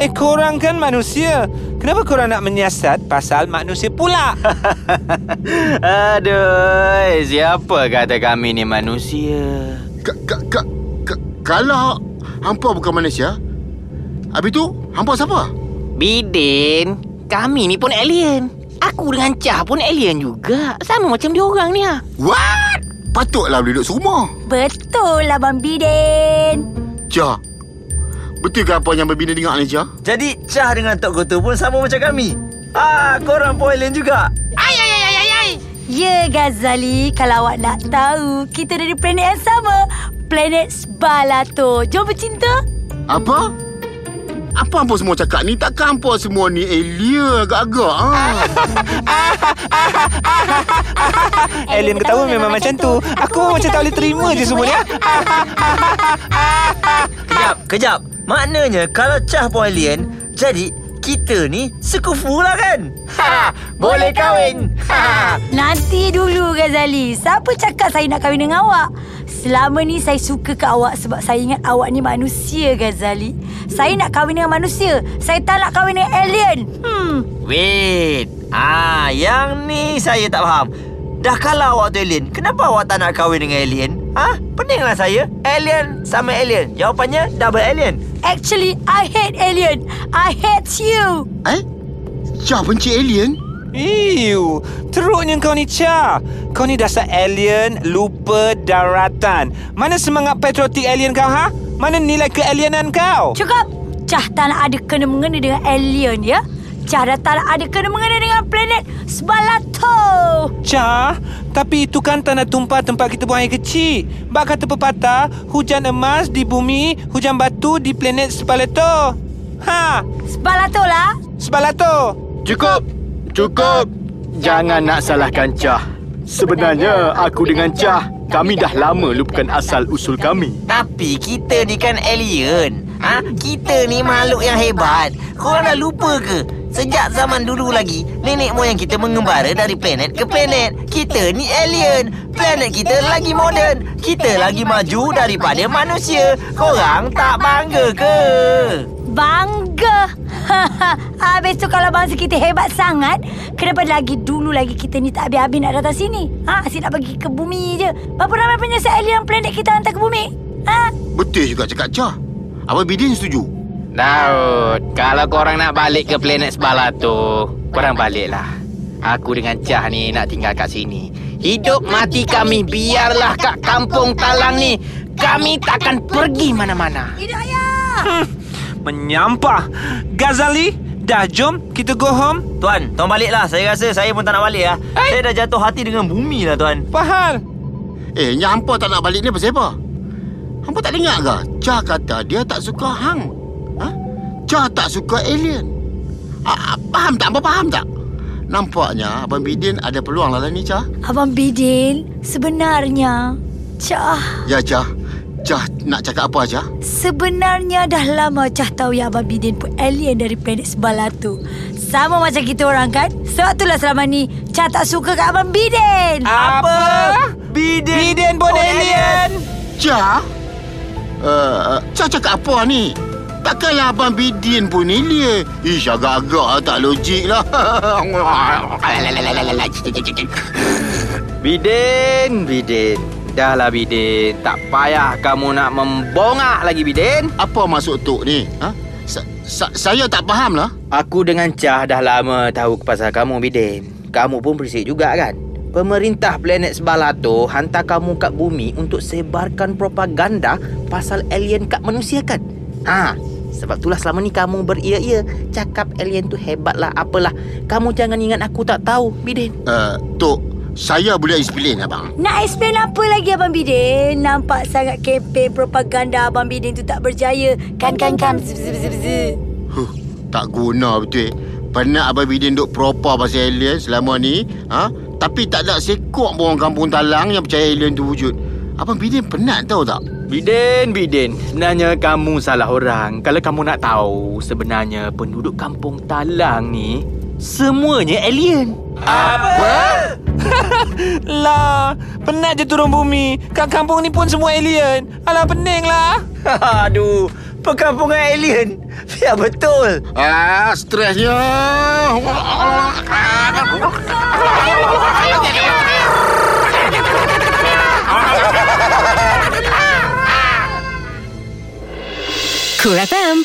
Eh korang kan manusia Kenapa korang nak menyiasat pasal manusia pula? Aduh, siapa kata kami ni manusia? Ka, ka, ka, ka, kalau hampa bukan manusia, habis tu hampa siapa? Bidin, Kami ni pun alien. Aku dengan Cah pun alien juga. Sama macam diorang ni ah. What? Patutlah boleh duduk serumah. Betul lah Abang Bidin. Jah. Betul ke apa yang berbina dengar ni, Jah? Jadi Cah dengan Tok Goto pun sama macam kami. Ah, korang pun alien juga. Ya Ghazali, kalau awak nak tahu, kita dari planet yang sama. Planet Sbalato. Jom bercinta. Apa? Apa hampa semua cakap ni? Takkan hampa semua ni alien agak-agak? Ha? Alien ketawa memang macam tu. Aku macam tak boleh terima je semua ni. ah. Kejap, kejap. Maknanya kalau Cah pun alien, jadi kita ni sekufu lah kan? Ha, boleh kahwin. Ha. Nanti dulu Ghazali. Siapa cakap saya nak kahwin dengan awak? Selama ni saya suka ke awak sebab saya ingat awak ni manusia Ghazali. Saya nak kahwin dengan manusia. Saya tak nak kahwin dengan alien. Hmm. Wait. Ah, yang ni saya tak faham. Dah kalah awak tu alien, kenapa awak tak nak kahwin dengan alien? Ah, peninglah saya. Alien sama alien. Jawapannya double alien. Actually, I hate alien. I hate you. Eh? Jah benci alien? Iu, teruknya kau ni Cha. Kau ni dasar alien lupa daratan. Mana semangat patriotik alien kau ha? Mana nilai kealienan kau? Cukup. Cah tak nak ada kena-mengena dengan alien ya. Cah dah tak ada kena-mengena dengan planet Sbalato. Cha, tapi itu kan tanah tumpah tempat kita buang air kecil. Bak kata pepatah, hujan emas di bumi, hujan batu di planet Spalato. Ha, Sbalato lah. Spalato. Cukup. Cukup. Jangan nak salahkan Cah. Sebenarnya aku dengan Cah, kami dah lama lupakan asal usul kami. Tapi kita ni kan alien. Ha? Kita ni makhluk yang hebat. Korang dah lupa ke? Sejak zaman dulu lagi, nenek moyang kita mengembara dari planet ke planet. Kita ni alien. Planet kita lagi moden. Kita lagi maju daripada manusia. Korang tak bangga ke? Bangga. Habis tu kalau bangsa kita hebat sangat, kenapa lagi dulu lagi kita ni tak habis-habis nak datang sini? Ha, asyik nak pergi ke bumi je. Berapa ramai penyelesaian alien planet kita hantar ke bumi? Ha? Betul juga cakap Jah. Abang Bidin setuju. Daud, kalau korang nak balik ke planet Sbalato, korang baliklah. Aku dengan Cah ni nak tinggal kat sini. Hidup mati kami biarlah kat kampung Talang ni. Kami takkan pergi mana-mana. Hidup ayah! Menyampah. Ghazali, dah jom kita go home. Tuan, tuan baliklah. Saya rasa saya pun tak nak balik lah. Saya dah jatuh hati dengan bumi lah tuan. Fahal. Eh, yang hampa tak nak balik ni pasal apa? Hampa tak dengar ke? Jah kata dia tak suka hang. Jah tak suka alien. Ah, ah, faham tak? Hampa faham tak? Nampaknya Abang Bidin ada peluang lah ni, Jah. Abang Bidin, sebenarnya... Cah, Ya, Jah. Jah nak cakap apa, Jah? sebenarnya dah lama Cah tahu yang Abang Bidin pun alien dari planet Sbalato. Sama macam kita orang kan? Sebab itulah selama ni Cah tak suka kat Abang Bidin. Apa? Bidin, Bidin pun alien. Jah? Uh, Jah cakap apa ni? Takkanlah Abang Bidin pun alien. Ish, agak-agak tak logik lah. Bidin, Bidin. Dahlah Bidin. Tak payah kamu nak membongak lagi Bidin. apa maksud Tok ni? Ha? Sa- sa- saya tak faham lah. Aku dengan Cah dah lama tahu pasal kamu Bidin. Kamu pun berisik juga kan? Pemerintah planet Sbalato hantar kamu kat bumi untuk sebarkan propaganda pasal alien kat manusia kan? Ha, sebab itulah selama ni kamu beria-ia cakap alien tu hebat lah apalah. Kamu jangan ingat aku tak tahu, Bidin. Uh, Tok, saya boleh explain abang. Nak explain apa lagi Abang Bidin? Nampak sangat kempen propaganda Abang Bidin tu tak berjaya. Kan kan kan. Huh, tak guna betul. Penat Abang Bidin duk propa pasal alien selama ni. Ha? Tapi tak ada sekok pun orang kampung Talang yang percaya alien tu wujud. Abang Bidin penat tahu tak? Bidin, Bidin. Sebenarnya kamu salah orang. Kalau kamu nak tahu, sebenarnya penduduk kampung Talang ni semuanya alien. Apa? lah, penat je turun bumi. Kat kampung ni pun semua alien. Alah, pening lah. Aduh, perkampungan alien. Biar betul. Ah, stresnya. Cool FM